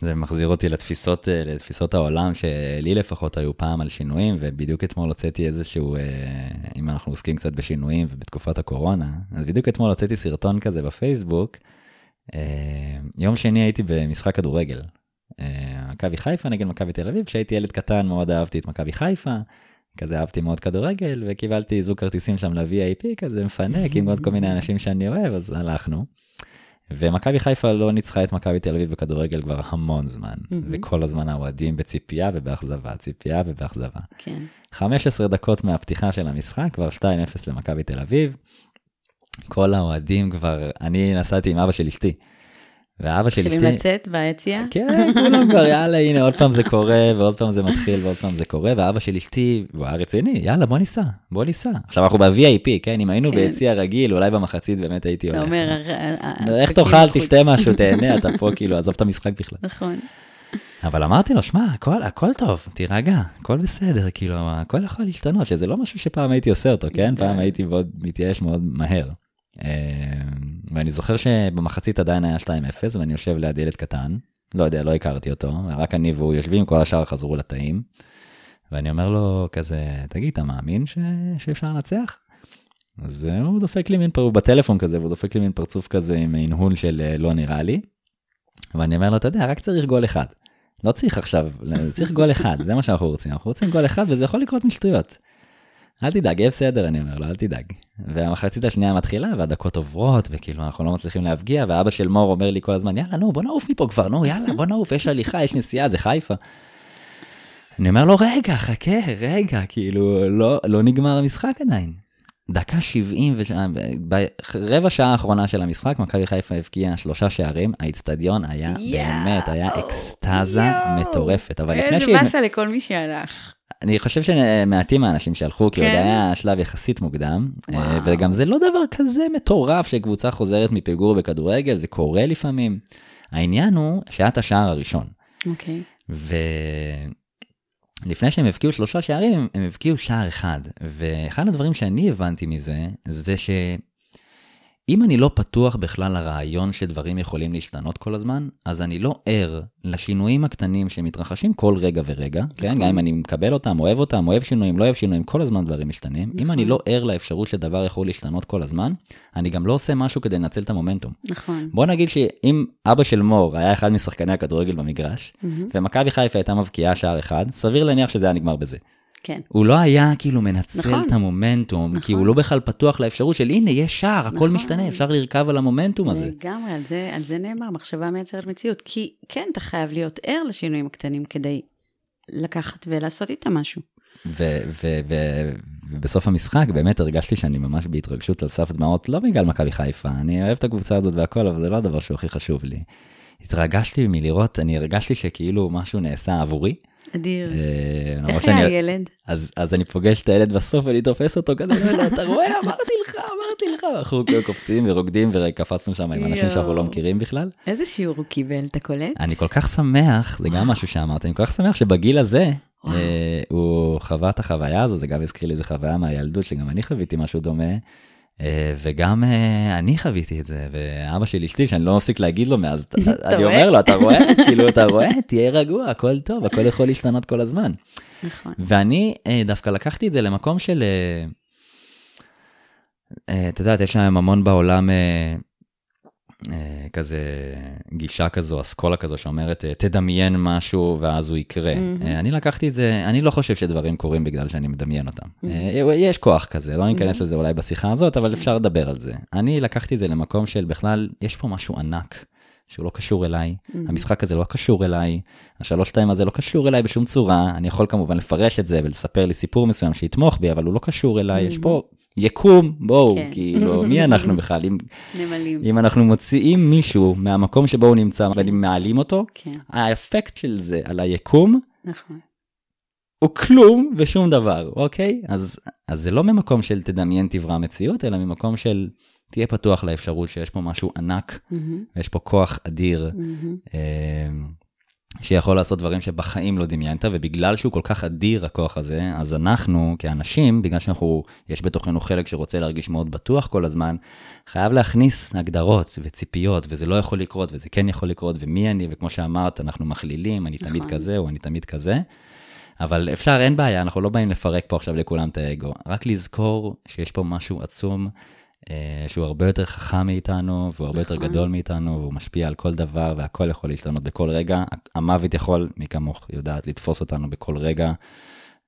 זה מחזיר אותי לתפיסות, אה, לתפיסות העולם שלי לפחות היו פעם על שינויים, ובדיוק אתמול הוצאתי איזשהו, אה, אם אנחנו עוסקים קצת בשינויים ובתקופת הקורונה, אז בדיוק אתמול הוצאתי סרטון כזה בפייסבוק. אה, יום שני הייתי במשחק כדורגל. מכבי חיפה נגד מכבי תל אביב, כשהייתי ילד קטן מאוד אהבתי את מכבי חיפה, כזה אהבתי מאוד כדורגל, וקיבלתי זוג כרטיסים שם ל-VIP, כזה מפנק עם עוד כל מיני אנשים שאני אוהב, אז הלכנו. ומכבי חיפה לא ניצחה את מכבי תל אביב בכדורגל כבר המון זמן, מהמם. וכל הזמן האוהדים בציפייה ובאכזבה, ציפייה ובאכזבה. כן. 15 דקות מהפתיחה של המשחק, כבר 2-0 למכבי תל אביב. כל האוהדים כבר, אני נסעתי עם אבא של אשתי, ואבא של מתחילים אשתי, לצאת ביציאה? כן, כולם כבר, יאללה, הנה, עוד פעם זה קורה, ועוד פעם זה מתחיל, ועוד פעם זה קורה, ואבא של אשתי, הוא היה רציני, יאללה, בוא ניסע, בוא ניסע. עכשיו, אנחנו ב-VIP, כן, אם היינו כן. ביציע רגיל, אולי במחצית באמת הייתי אתה הולך. אומר, "הר- ה- איך תאכל, בחוץ." תשתה משהו, תהנה, אתה פה, כאילו, עזוב את המשחק בכלל. נכון. אבל אמרתי לו, שמע, הכל, הכל טוב, תירגע, הכל בסדר, כאילו, הכל יכול להשתנות, שזה לא משהו שפעם הייתי עושה אותו, כן? פעם הייתי מאוד מתייאש מאוד מהר. אה, ואני זוכר שבמחצית עדיין היה 2-0, ואני יושב ליד ילד קטן, לא יודע, לא הכרתי אותו, רק אני והוא יושבים, כל השאר חזרו לתאים. ואני אומר לו כזה, תגיד, אתה מאמין ש... שאפשר לנצח? אז הוא דופק לי מין, הוא בטלפון כזה, והוא דופק לי מין פרצוף כזה עם הנהון של אה, לא נראה לי. ואני אומר לו, אתה יודע, רק צריך גול אחד. לא צריך עכשיו, צריך גול אחד, זה מה שאנחנו רוצים. אנחנו רוצים גול אחד וזה יכול לקרות משטויות. אל תדאג, יהיה בסדר, אני אומר לו, אל תדאג. והמחצית השנייה מתחילה והדקות עוברות, וכאילו אנחנו לא מצליחים להבקיע, ואבא של מור אומר לי כל הזמן, יאללה, נו, בוא נעוף מפה כבר, נו, יאללה, בוא נעוף, יש הליכה, יש נסיעה, זה חיפה. אני אומר לו, רגע, חכה, רגע, כאילו, לא, לא נגמר המשחק עדיין. דקה 70, וש... ברבע שעה האחרונה של המשחק, מכבי חיפה הבקיעה שלושה שערים, האיצטדיון היה יואו, באמת, היה אקסטזה יואו. מטורפת. אבל לפני איזה שהיא... באסה לכל מי שהלך. אני חושב שמעטים האנשים שהלכו, כי עוד כן. היה שלב יחסית מוקדם, וואו. אה, וגם זה לא דבר כזה מטורף שקבוצה חוזרת מפיגור בכדורגל, זה קורה לפעמים. העניין הוא שהיה את השער הראשון, אוקיי. ולפני שהם הבקיעו שלושה שערים, הם, הבקיעו שער אחד, ואחד הדברים שאני הבנתי מזה, זה שאם אני לא פתוח בכלל לרעיון שדברים יכולים להשתנות כל הזמן, אז אני לא ער לשינויים הקטנים שמתרחשים כל רגע ורגע, כן? נכון. גם אם אני מקבל אותם, אוהב אותם, אוהב שינויים, לא אוהב שינויים, כל הזמן דברים משתנים. אם נכון. אני לא ער לאפשרות שדבר יכול להשתנות כל הזמן, אני גם לא עושה משהו כדי לנצל את המומנטום. נכון. בוא נגיד שאם אבא של מור היה אחד משחקני הכדורגל במגרש. ומכבי חיפה הייתה מבקיעה שער אחד, סביר להניח שזה היה נגמר בזה. כן. הוא לא היה כאילו מנצל נכון. את המומנטום, כי נכון. הוא לא בכלל פתוח לאפשרות של הנה, יש שער, הכל נכון. משתנה, אפשר לרכב על המומנטום הזה. לגמרי, על זה, על זה נאמר, מחשבה מייצרת מציאות. כי כן, אתה חייב להיות ער לשינויים הקטנים כדי לקחת ולעשות איתם משהו. ובסוף המשחק באמת הרגשתי שאני ממש בהתרגשות על סף דמעות, לא בגלל מכבי חיפה, אני אוהב את הקבוצה הזאת והכל, אבל זה לא הדבר שהוא הכי חשוב לי. התרגשתי מלראות, אני הרגשתי שכאילו משהו נעשה עבורי. אדיר. אה, איך היה הילד? אז, אני פוגש את הילד בסוף ואני תופס אותו כזה, לו, אתה רואה, אמרתי לך, אמרתי לך. אנחנו קופצים ורוקדים וקפצנו שם עם אנשים שאנחנו לא. מכירים בכלל. איזה שיעור הוא קיבל, אתה קולט? אני כל כך שמח, זה גם וואו. משהו שאמרת, אני כל כך שמח שבגיל הזה. אה, הוא חווה את החוויה הזו, זה גם הזכיר לי איזה חוויה מהילדות, שגם אני חוויתי משהו דומה. אה, וגם אה, אני חוויתי את זה, ואבא של אשתי, שאני לא מפסיק להגיד לו מאז, אני? אומר לו, אתה רואה? כאילו, אתה רואה? תהיה רגוע, הכל טוב, הכל יכול להשתנות כל הזמן. נכון. ואני אה, דווקא לקחתי את זה למקום של, את יודעת, יש להם המון בעולם כזה גישה כזו, אסכולה כזו שאומרת, אה, תדמיין משהו ואז הוא יקרה. אה, אני לקחתי את זה, אני לא חושב שדברים קורים בגלל שאני מדמיין אותם. אה, יש כוח כזה, לא ניכנס מהמם. לזה אולי בשיחה הזאת, אבל אפשר לדבר על זה. אני לקחתי את זה למקום של בכלל, יש פה משהו ענק. שהוא לא קשור אליי, המשחק הזה לא קשור אליי, השלוש שתיים הזה לא קשור אליי בשום צורה, אני יכול כמובן לפרש את זה ולספר לי סיפור מסוים שיתמוך בי, אבל הוא לא קשור אליי, יש פה יקום, בואו, כן. כאילו, מי אנחנו בכלל? אם, נמלים. אם אנחנו מוציאים מישהו מהמקום שבו הוא נמצא ואם מעלים אותו, כן, האפקט של זה על היקום נכון. הוא כלום ושום דבר, אוקיי? אז, אז זה לא ממקום של תדמיין תברא מציאות, אלא ממקום של תהיה פתוח לאפשרות שיש פה משהו ענק, ויש פה כוח אדיר. אה, שיכול לעשות דברים שבחיים לא דמיינת, ובגלל שהוא כל כך אדיר הכוח הזה, אז אנחנו כאנשים, בגלל שאנחנו, יש בתוכנו חלק שרוצה להרגיש מאוד בטוח כל הזמן, חייב להכניס הגדרות וציפיות, וזה לא יכול לקרות, וזה כן יכול לקרות, ומי אני, וכמו שאמרת, אנחנו מכלילים, אני תמיד נכון. כזה, או אני תמיד כזה. אבל אפשר, אין בעיה, אנחנו לא באים לפרק פה עכשיו לכולם את האגו, רק לזכור שיש פה משהו עצום, שהוא הרבה יותר חכם מאיתנו, והוא הרבה יותר נכון. גדול מאיתנו, והוא משפיע על כל דבר, והכל יכול להשתנות בכל רגע. המוות יכול, מי כמוך יודעת, לתפוס אותנו בכל רגע.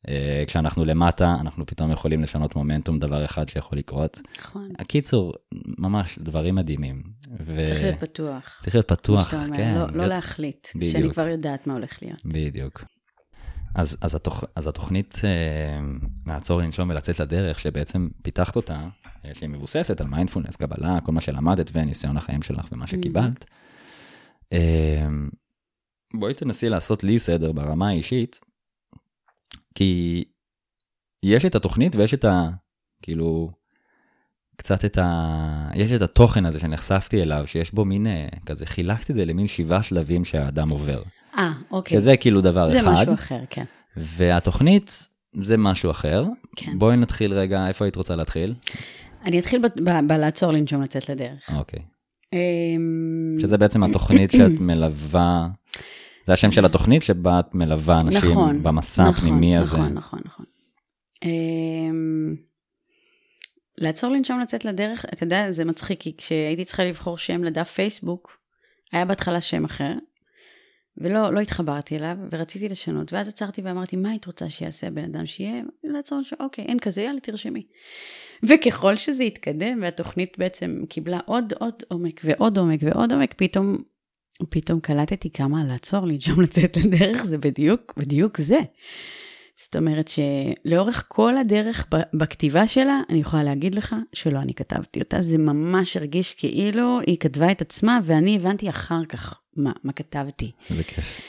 אה, כשאנחנו למטה, אנחנו פתאום יכולים לשנות מומנטום, דבר אחד שיכול לקרות. נכון. הקיצור, ממש דברים מדהימים. ו... צריך להיות פתוח. צריך להיות פתוח, שאתה כן. לא- לא להחליט, בדיוק. שאני כבר יודעת מה הולך להיות. בדיוק. אז, אז, התוכ... אז התוכנית אה, לעצור, לנשום ולצאת לדרך, שבעצם פיתחת אותה, אה, שהיא מבוססת על מיינדפולנס, קבלה, כל מה שלמדת וניסיון החיים שלך ומה שקיבלת, אמ, בואי תנסי לעשות לי סדר ברמה האישית, כי יש את התוכנית ויש את ה... כאילו, קצת את ה... יש את התוכן הזה שנחשפתי אליו, שיש בו מין, אה, כזה, חילקתי את זה למין שבעה שלבים שהאדם עובר. אה, אוקיי. שזה כאילו דבר זה אחד. משהו אחר, כן. והתוכנית זה משהו אחר. כן. בואי נתחיל רגע, איפה היית רוצה להתחיל? אני אתחיל ב- ב- בלעצור לנשום לצאת לדרך. אוקיי. אמ, שזה בעצם התוכנית שאת מלווה, זה השם של התוכנית שבה את מלווה אנשים נכון, במסע נכון, הפנימי הזה. נכון, נכון, נכון. אמ, לעצור לנשום לצאת לדרך, אתה יודע, זה מצחיק, כי כשהייתי צריכה לבחור שם לדף פייסבוק, היה בהתחלה שם אחר, ולא לא התחברתי אליו, ורציתי לשנות, ואז עצרתי ואמרתי, מה היית רוצה שיעשה הבן אדם שיהיה? לעצור לנשום, אוקיי, אין כזה, יאללה, תרשמי. וככל שזה התקדם, והתוכנית בעצם קיבלה עוד עוד עומק ועוד עומק ועוד עומק, פתאום, פתאום קלטתי כמה לעצור לנשום לצאת לדרך, זה בדיוק, בדיוק זה. זאת אומרת שלאורך כל הדרך בכתיבה שלה, אני יכולה להגיד לך שלא אני כתבתי אותה, זה ממש הרגיש כאילו היא כתבה את עצמה, ואני הבנתי אחר כך מה, מה כתבתי. זה כיף.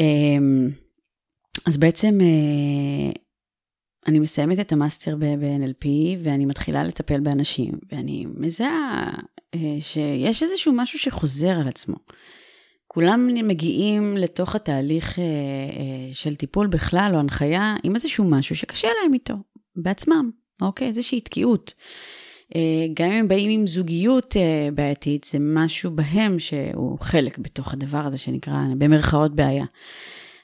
אמ, אז בעצם אה, מסיימת את המאסטר ב-NLP ואני מתחילה לטפל באנשים, ואני מזהה אה, שיש איזשהו משהו שחוזר על עצמו. כולם מגיעים לתוך התהליך אה, אה, של טיפול בכלל או הנחיה עם איזשהו משהו שקשה להם איתו, בעצמם, אוקיי? איזושהי תקיעות. גם אם הם באים עם זוגיות בעייתית, זה משהו בהם שהוא חלק בתוך הדבר הזה שנקרא במרכאות בעיה.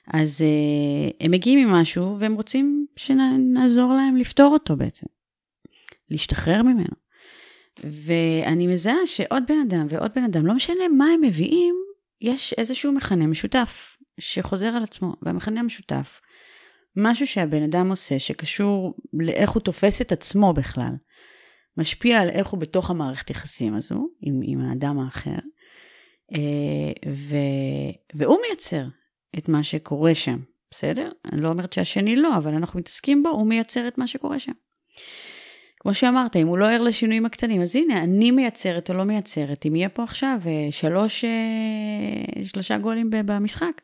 אז אה, הם מגיעים עם משהו והם רוצים שנעזור להם לפתור אותו בעצם, להשתחרר ממנו. ואני מזהה שעוד בן אדם ועוד בן אדם, לא משנה מה הם מביאים, יש איזשהו מכנה משותף שחוזר על עצמו, והמכנה המשותף, משהו שהבן אדם עושה שקשור לאיך הוא תופס את עצמו בכלל, משפיע על איך הוא בתוך המערכת יחסים הזו עם, עם האדם האחר, אה, ו, והוא מייצר את מה שקורה שם, בסדר? אני לא אומרת שהשני לא, אבל אנחנו מתעסקים בו, הוא מייצר את מה שקורה שם. כמו שאמרת, אם הוא לא ער לשינויים הקטנים, אז הנה, אני מייצרת או לא מייצרת. אם יהיה פה עכשיו אה, שלוש, אה, שלושה גולים במשחק.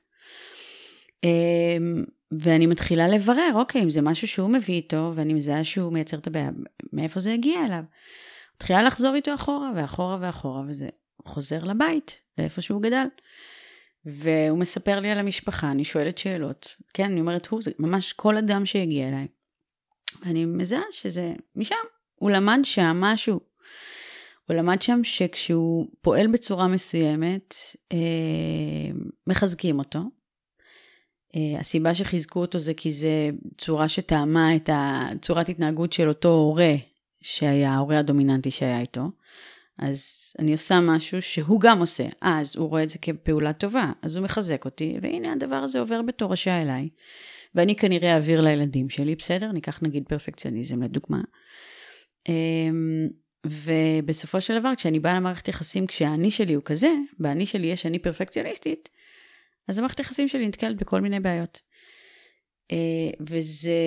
אה, ואני מתחילה לברר, אוקיי, אם זה משהו שהוא מביא איתו, ואני מזהה שהוא מייצר את הבעיה, מאיפה זה הגיע אליו? מתחילה לחזור איתו אחורה, ואחורה ואחורה, וזה חוזר לבית, לאיפה שהוא גדל. והוא מספר לי על המשפחה, אני שואלת שאלות. כן, אני אומרת, הוא, זה ממש כל אדם שהגיע אליי. ואני מזהה שזה משם. הוא למד שם משהו. הוא למד שם שכשהוא פועל בצורה מסוימת, אה, מחזקים אותו. אה, הסיבה שחיזקו אותו זה כי זה צורה שטעמה את הצורת התנהגות של אותו הורה שהיה, ההורה הדומיננטי שהיה איתו. אז אני עושה משהו שהוא גם עושה. אז הוא רואה את זה כפעולה טובה, אז הוא מחזק אותי, והנה הדבר הזה עובר בתורשה אליי. ואני כנראה אעביר לילדים שלי, בסדר? ניקח נגיד פרפקציוניזם לדוגמה. אמ, ובסופו של דבר, כשאני באה למערכת יחסים, כשהאני שלי הוא כזה, באני שלי יש אני פרפקציוניסטית, אז המערכת יחסים שלי נתקלת בכל מיני בעיות. אה, וזה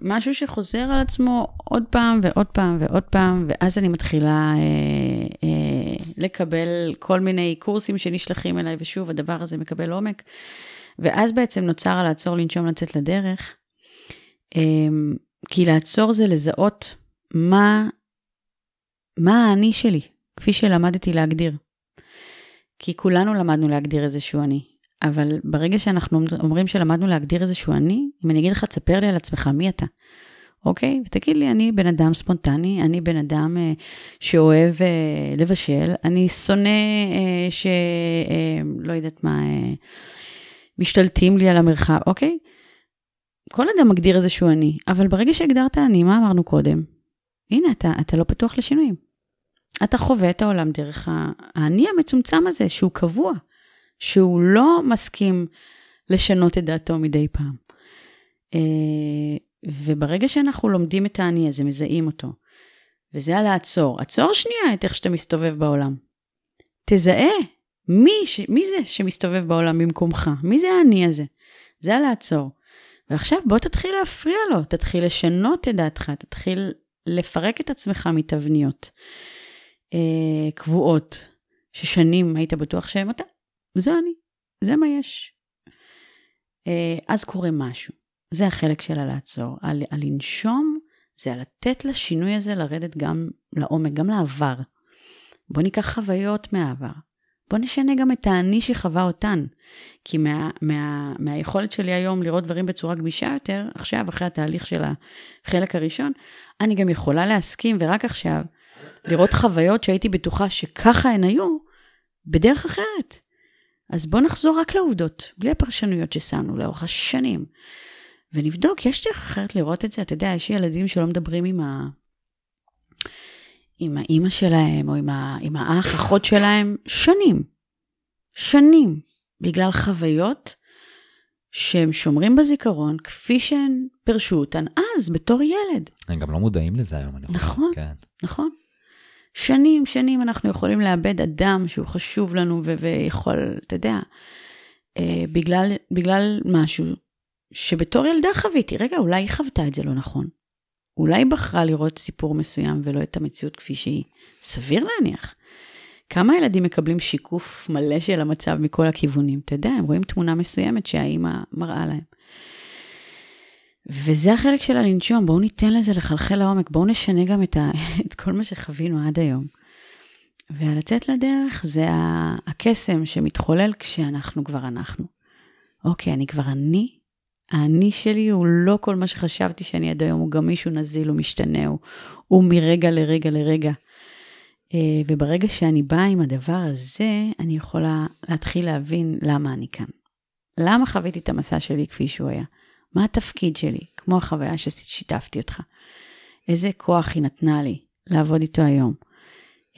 משהו שחוזר על עצמו עוד פעם ועוד פעם ועוד פעם, ואז אני מתחילה אה, אה, לקבל כל מיני קורסים שנשלחים אליי, ושוב, הדבר הזה מקבל עומק. ואז בעצם נוצר הלעצור, לנשום, לצאת לדרך. כי לעצור זה לזהות מה, מה האני שלי, כפי שלמדתי להגדיר. כי כולנו למדנו להגדיר איזשהו אני. אבל ברגע שאנחנו אומרים שלמדנו להגדיר איזשהו אני, אם אני אגיד לך, תספר לי על עצמך, מי אתה? אוקיי? ותגיד לי, אני בן אדם ספונטני, אני בן אדם אה, שאוהב אה, לבשל, אני שונא אה, ש... אה, לא יודעת מה, אה, משתלטים לי על המרחב, אוקיי? כל אדם מגדיר איזשהו אני, אבל ברגע שהגדרת אני, מה אמרנו קודם? הנה, אתה, אתה לא פתוח לשינויים. אתה חווה את העולם דרך האני המצומצם הזה, שהוא קבוע, שהוא לא מסכים לשנות את דעתו מדי פעם. אה, וברגע שאנחנו לומדים את האני הזה, מזהים אותו, וזה על העצור, עצור שנייה את איך שאתה מסתובב בעולם. תזהה מי, ש... מי זה שמסתובב בעולם במקומך? מי זה האני הזה? זה על לעצור. ועכשיו בוא תתחיל להפריע לו, תתחיל לשנות את דעתך, תתחיל לפרק את עצמך מתבניות אה, קבועות, ששנים היית בטוח שהן אתה. זה אני, זה מה יש. אה, אז קורה משהו. זה החלק של הלעצור. על, על לנשום זה על לתת לשינוי הזה לרדת גם לעומק, גם לעבר. בוא ניקח חוויות מהעבר. בוא נשנה גם את האני שחווה אותן. כי מה, מה, מהיכולת שלי היום לראות דברים בצורה גמישה יותר, עכשיו, אחרי התהליך של החלק הראשון, אני גם יכולה להסכים, ורק עכשיו, לראות חוויות שהייתי בטוחה שככה הן היו, בדרך אחרת. אז בוא נחזור רק לעובדות, בלי הפרשנויות ששמנו לאורך השנים. ונבדוק, יש דרך אחרת לראות את זה? אתה יודע, יש ילדים שלא מדברים עם, ה... עם האימא שלהם, או עם, ה... עם האח, אחות שלהם, שנים. שנים. בגלל חוויות שהם שומרים בזיכרון, כפי שהן פירשו אותן אז, בתור ילד. הם גם לא מודעים לזה היום, אני חושב. נכון, כן. נכון. שנים, שנים אנחנו יכולים לאבד אדם שהוא חשוב לנו ו- ויכול, אתה יודע, אה, בגלל, בגלל משהו שבתור ילדה חוויתי. רגע, אולי היא חוותה את זה לא נכון. אולי היא בחרה לראות סיפור מסוים ולא את המציאות כפי שהיא. סביר להניח. כמה ילדים מקבלים שיקוף מלא של המצב מכל הכיוונים? אתה יודע, הם רואים תמונה מסוימת שהאימא מראה להם. וזה החלק של הלנשום, בואו ניתן לזה לחלחל לעומק, בואו נשנה גם את, ה, את כל מה שחווינו עד היום. והלצאת לדרך זה הקסם שמתחולל כשאנחנו כבר אנחנו. אוקיי, אני כבר אני, האני שלי הוא לא כל מה שחשבתי שאני עד היום, הוא גם מישהו נזיל, הוא משתנה, הוא, הוא מרגע לרגע לרגע. אה, וברגע שאני באה עם הדבר הזה, אני יכולה להתחיל להבין למה אני כאן. למה חוויתי את המסע שלי כפי שהוא היה? מה התפקיד שלי, כמו החוויה ששיתפתי אותך? איזה כוח היא נתנה לי לעבוד איתו היום?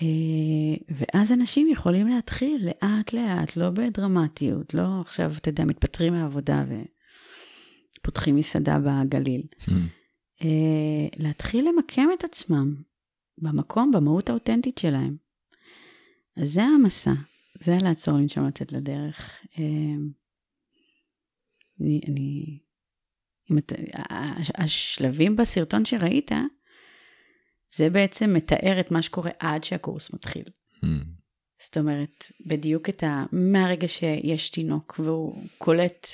אה, ואז אנשים יכולים להתחיל לאט לאט, לא בדרמטיות, לא עכשיו, אתה יודע, מתפטרים מהעבודה ופותחים מסעדה בגליל. Hmm. אה, להתחיל למקם את עצמם במקום, במהות האותנטית שלהם. אז זה המסע, זה לעצור לנשום לצאת לדרך. אה, אני, אני, את, השלבים בסרטון שראית, זה בעצם מתאר את מה שקורה עד שהקורס מתחיל. Hmm. זאת אומרת, בדיוק את ה... מהרגע שיש תינוק והוא קולט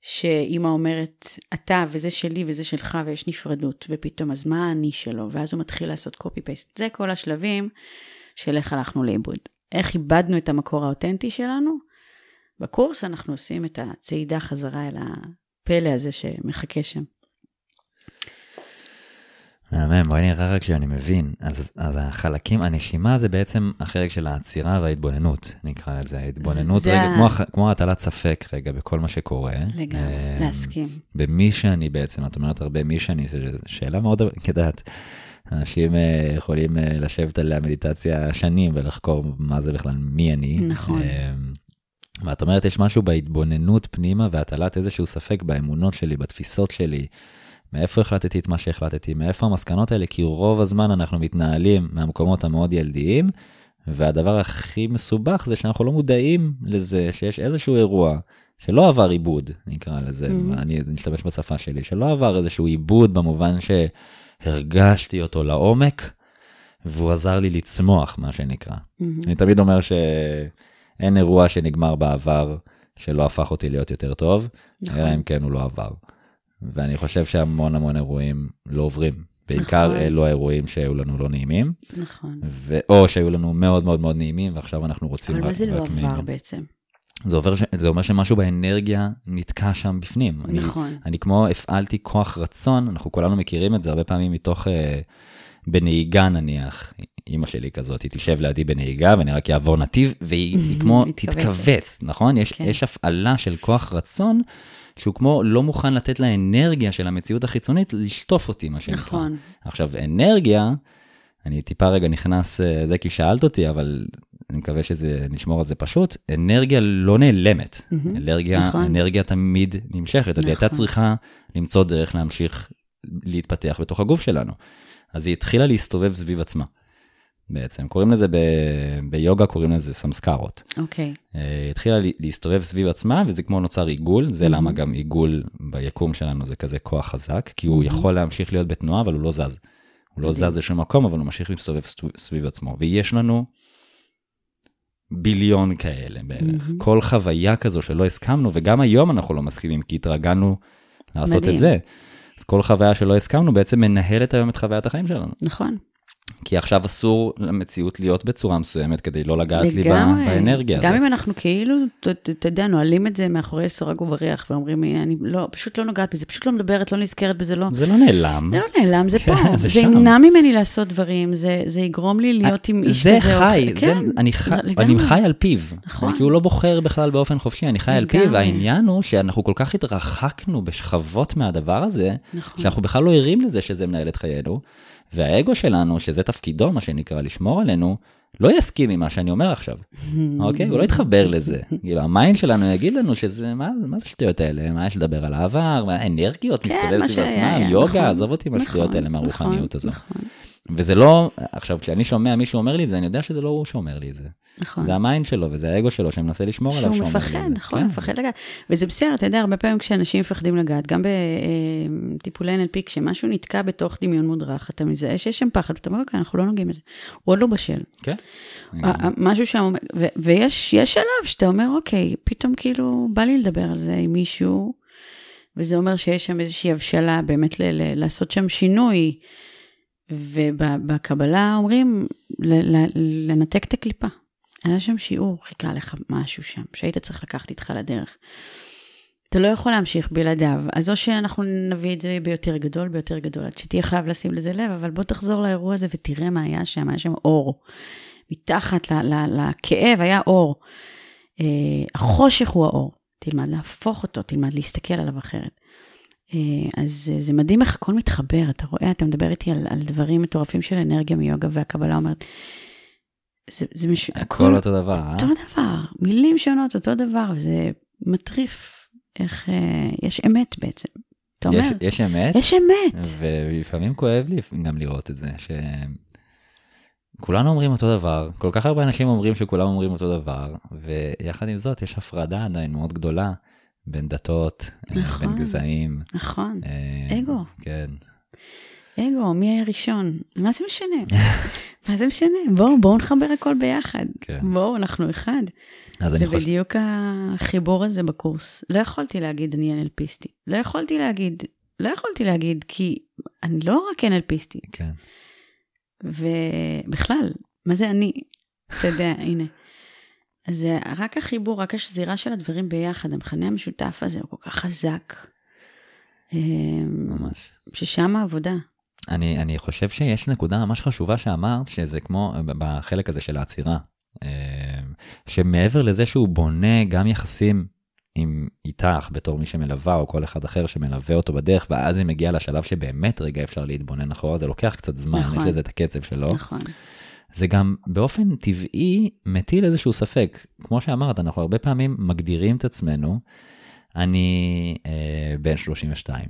שאימא אומרת, אתה וזה שלי וזה שלך ויש נפרדות, ופתאום אז מה האני שלו? ואז הוא מתחיל לעשות קופי פייסט. זה כל השלבים של איך הלכנו לאיבוד. איך איבדנו את המקור האותנטי שלנו? בקורס אנחנו עושים את הצעידה חזרה אל הפלא הזה שמחכה שם. מהמם, בואי נראה רק שאני מבין. אז, אז החלקים, הנשימה זה בעצם החלק של העצירה וההתבוננות, נקרא לזה. ההתבוננות, זה רגע, ה- כמו, כמו הטלת ספק רגע בכל מה שקורה. לגמרי, אה, להסכים. במי שאני בעצם, את אומרת הרבה מי שאני, זו שאלה מאוד, יודעת, אנשים אה, יכולים אה, לשבת על המדיטציה שנים ולחקור מה זה בכלל מי אני. נכון. אה, ואת אומרת, יש משהו בהתבוננות פנימה והטלת איזשהו ספק באמונות שלי, בתפיסות שלי, מאיפה החלטתי את מה שהחלטתי, מאיפה המסקנות האלה, כי רוב הזמן אנחנו מתנהלים מהמקומות המאוד ילדיים, והדבר הכי מסובך זה שאנחנו לא מודעים לזה שיש איזשהו אירוע שלא עבר עיבוד, נקרא לזה, Mhm. אני משתמש בשפה שלי, שלא עבר איזשהו עיבוד במובן שהרגשתי אותו לעומק, והוא עזר לי לצמוח, מה שנקרא. מהמם. אני תמיד אומר שאין אירוע שנגמר בעבר שלא הפך אותי להיות יותר טוב, נכון. אלא אם כן הוא לא עבר. ואני חושב שהמון המון אירועים לא עוברים. בעיקר נכון. אלו האירועים שהיו לנו לא נעימים, נכון. ו... או שהיו לנו מאוד מאוד מאוד נעימים, ועכשיו אנחנו רוצים אבל רק, מה זה לא עבר נעימים. בעצם? זה, עובר ש... זה אומר שמשהו באנרגיה נתקע שם בפנים. אני, נכון. אני כמו הפעלתי כוח רצון, אנחנו כולנו מכירים את זה הרבה פעמים מתוך, אה, בנהיגה נניח, אימא שלי כזאת, היא תשב לידי בנהיגה ואני רק אעבור נתיב, והיא היא כמו. תתכווץ, נכון? יש, כן. יש הפעלה של כוח רצון, שהוא כמו לא מוכן לתת לאנרגיה של המציאות החיצונית לשטוף אותי, מה שנקרא. נכון. עכשיו, אנרגיה, אני טיפה רגע נכנס, אה, זה כי שאלת אותי, אבל אני מקווה שזה, נשמור על זה פשוט, אנרגיה לא נעלמת. מהמם. אנרגיה, נכון. אנרגיה תמיד נמשכת, אז היא הייתה נכון. צריכה למצוא דרך להמשיך להתפתח בתוך הגוף שלנו. אז היא התחילה להסתובב סביב עצמה. בעצם, קוראים לזה ב... ביוגה, קוראים לזה סמסקרות. אוקיי. אה, היא התחילה לה- להסתובב סביב עצמה, וזה כמו נוצר עיגול, זה Mhm. למה גם עיגול ביקום שלנו זה כזה כוח חזק, כי הוא Mhm. יכול להמשיך להיות בתנועה, אבל הוא לא זז. הוא לא. זז לשום מקום, אבל הוא ממשיך להסתובב סביב- עצמו. ויש לנו ביליון כאלה בערך. מהמם. כל חוויה כזו שלא הסכמנו, וגם היום אנחנו לא מסכימים, כי התרגלנו לעשות מדהים. את זה. אז כל חוויה שלא הסכמנו בעצם מנהלת היום את חוויית החיים שלנו. נכון. כי עכשיו אסור למציאות להיות בצורה מסוימת כדי לא לגעת לי. באנרגיה גם הזאת. אם אנחנו כאילו, אתה- יודע, נועלים את זה מאחורי סורג ובריח, ואומרים, אני לא, פשוט לא נוגעת בזה, פשוט לא מדברת, לא נזכרת בזה, לא. זה לא נעלם. זה לא נעלם, זה פה. זה. ימנע ממני לעשות דברים, זה זה יגרום לי להיות עם איש זה כזה. זה, כן, אני, חי. אני חי על פיו. נכון. אני כאילו לא בוחר בכלל באופן חופשי, אני חי על פיו. והעניין הוא שאנחנו כל כך התרחקנו בשכבות מהדבר הזה, נכון. שאנחנו בכלל לא ערים לזה שזה מנהל את חיינו, והאגו שלנו, שזה תפקידו, מה שנקרא, לשמור עלינו, לא יסכים עם מה שאני אומר עכשיו, אוקיי? הוא לא יתחבר לזה. כאילו, ה mind שלנו יגיד לנו שזה, מה, מה זה השטויות האלה? מה יש לדבר על העבר? מה, אנרגיות כן, מסתובב סביב עצמם, היה, יוגה, נכון, עזוב אותי מהשטויות נכון, האלה, מהרוחניות נכון, הזו. וזה לא, עכשיו, כשאני שומע מישהו אומר לי את זה, אני יודע שזה לא הוא שאומר לי את זה. נכון. זה ה mind שלו וזה האגו שלו שמנסה לשמור עליו. שהוא מפחד. נכון, כן. מפחד לגעת. וזה בסדר, אתה יודע, הרבה פעמים כשאנשים מפחדים לגעת, גם בטיפולי NLP, כשמשהו נתקע בתוך דמיון מודרך, אתה מזהה שיש שם פחד, ואתה אומר, אוקיי, אנחנו לא נוגעים בזה. הוא עוד לא בשל. כן. משהו שם, ו- ויש יש שלב שאתה אומר, אוקיי, פתאום כאילו בא לי לדבר על זה עם מישהו, וזה אומר שיש שם איזושהי הבשלה באמת ל- ל- לעשות שם שינוי. ובקבלה אומרים לנתק את הקליפה. היה שם שיעור, חיכה לך משהו שם, שהיית צריך לקחת איתך לדרך. אתה לא יכול להמשיך בלעדיו, אז או שאנחנו נביא את זה ביותר גדול, ביותר גדול, עד שתהיה חייב לשים לזה לב, אבל בוא תחזור לאירוע הזה ותראה מה היה שם, היה שם אור. מתחת לכאב היה אור. אה, החושך הוא האור, תלמד להפוך אותו, תלמד להסתכל עליו אחרת. אה, אז זה מדהים איך הכל מתחבר, אתה רואה, אתה מדבר איתי על, על דברים מטורפים של אנרגיה מיוגה, והקבלה אומרת, זה, זה מש... הכל אותו דבר, אה? אותו דבר, מילים שונות, אותו דבר, וזה מטריף איך אה, יש אמת בעצם. אתה אומר, יש- יש אמת, יש אמת. ולפעמים כואב לי גם לראות את זה, שכולנו אומרים אותו דבר, כל כך הרבה אנשים אומרים שכולם אומרים אותו דבר, ויחד עם זאת יש הפרדה עדיין מאוד גדולה בין דתות, אה, נכון. בין גזעים. נכון, אה, אגו. כן. אגו, מי היה ראשון? מה זה משנה? מה זה משנה? בואו, בואו נחבר הכל ביחד. כן. בואו, אנחנו אחד. זה חושב, בדיוק החיבור הזה בקורס. לא יכולתי להגיד אני NLPיסטית. לא יכולתי להגיד, לא יכולתי להגיד כי אני לא רק NLPיסטית. כן. ובכלל, מה זה אני? אתה יודע, הנה. אז זה רק החיבור, רק השזירה של הדברים ביחד, המכנה המשותף הזה הוא כל כך חזק. אמ, ממש. ששם העבודה. אני, אני חושב שיש נקודה ממש חשובה שאמרת, שזה כמו בחלק הזה של העצירה, אה, שמעבר לזה שהוא בונה גם יחסים עם איתך בתור מי שמלווה, או כל אחד אחר שמלווה אותו בדרך, ואז היא מגיעה לשלב שבאמת רגע אפשר להתבונן אחורה, זה לוקח קצת זמן, נכון. יש לזה את הקצב שלו. נכון. זה גם באופן טבעי מטיל איזשהו ספק. כמו שאמרת, אנחנו הרבה פעמים מגדירים את עצמנו, אני אה, בן 32,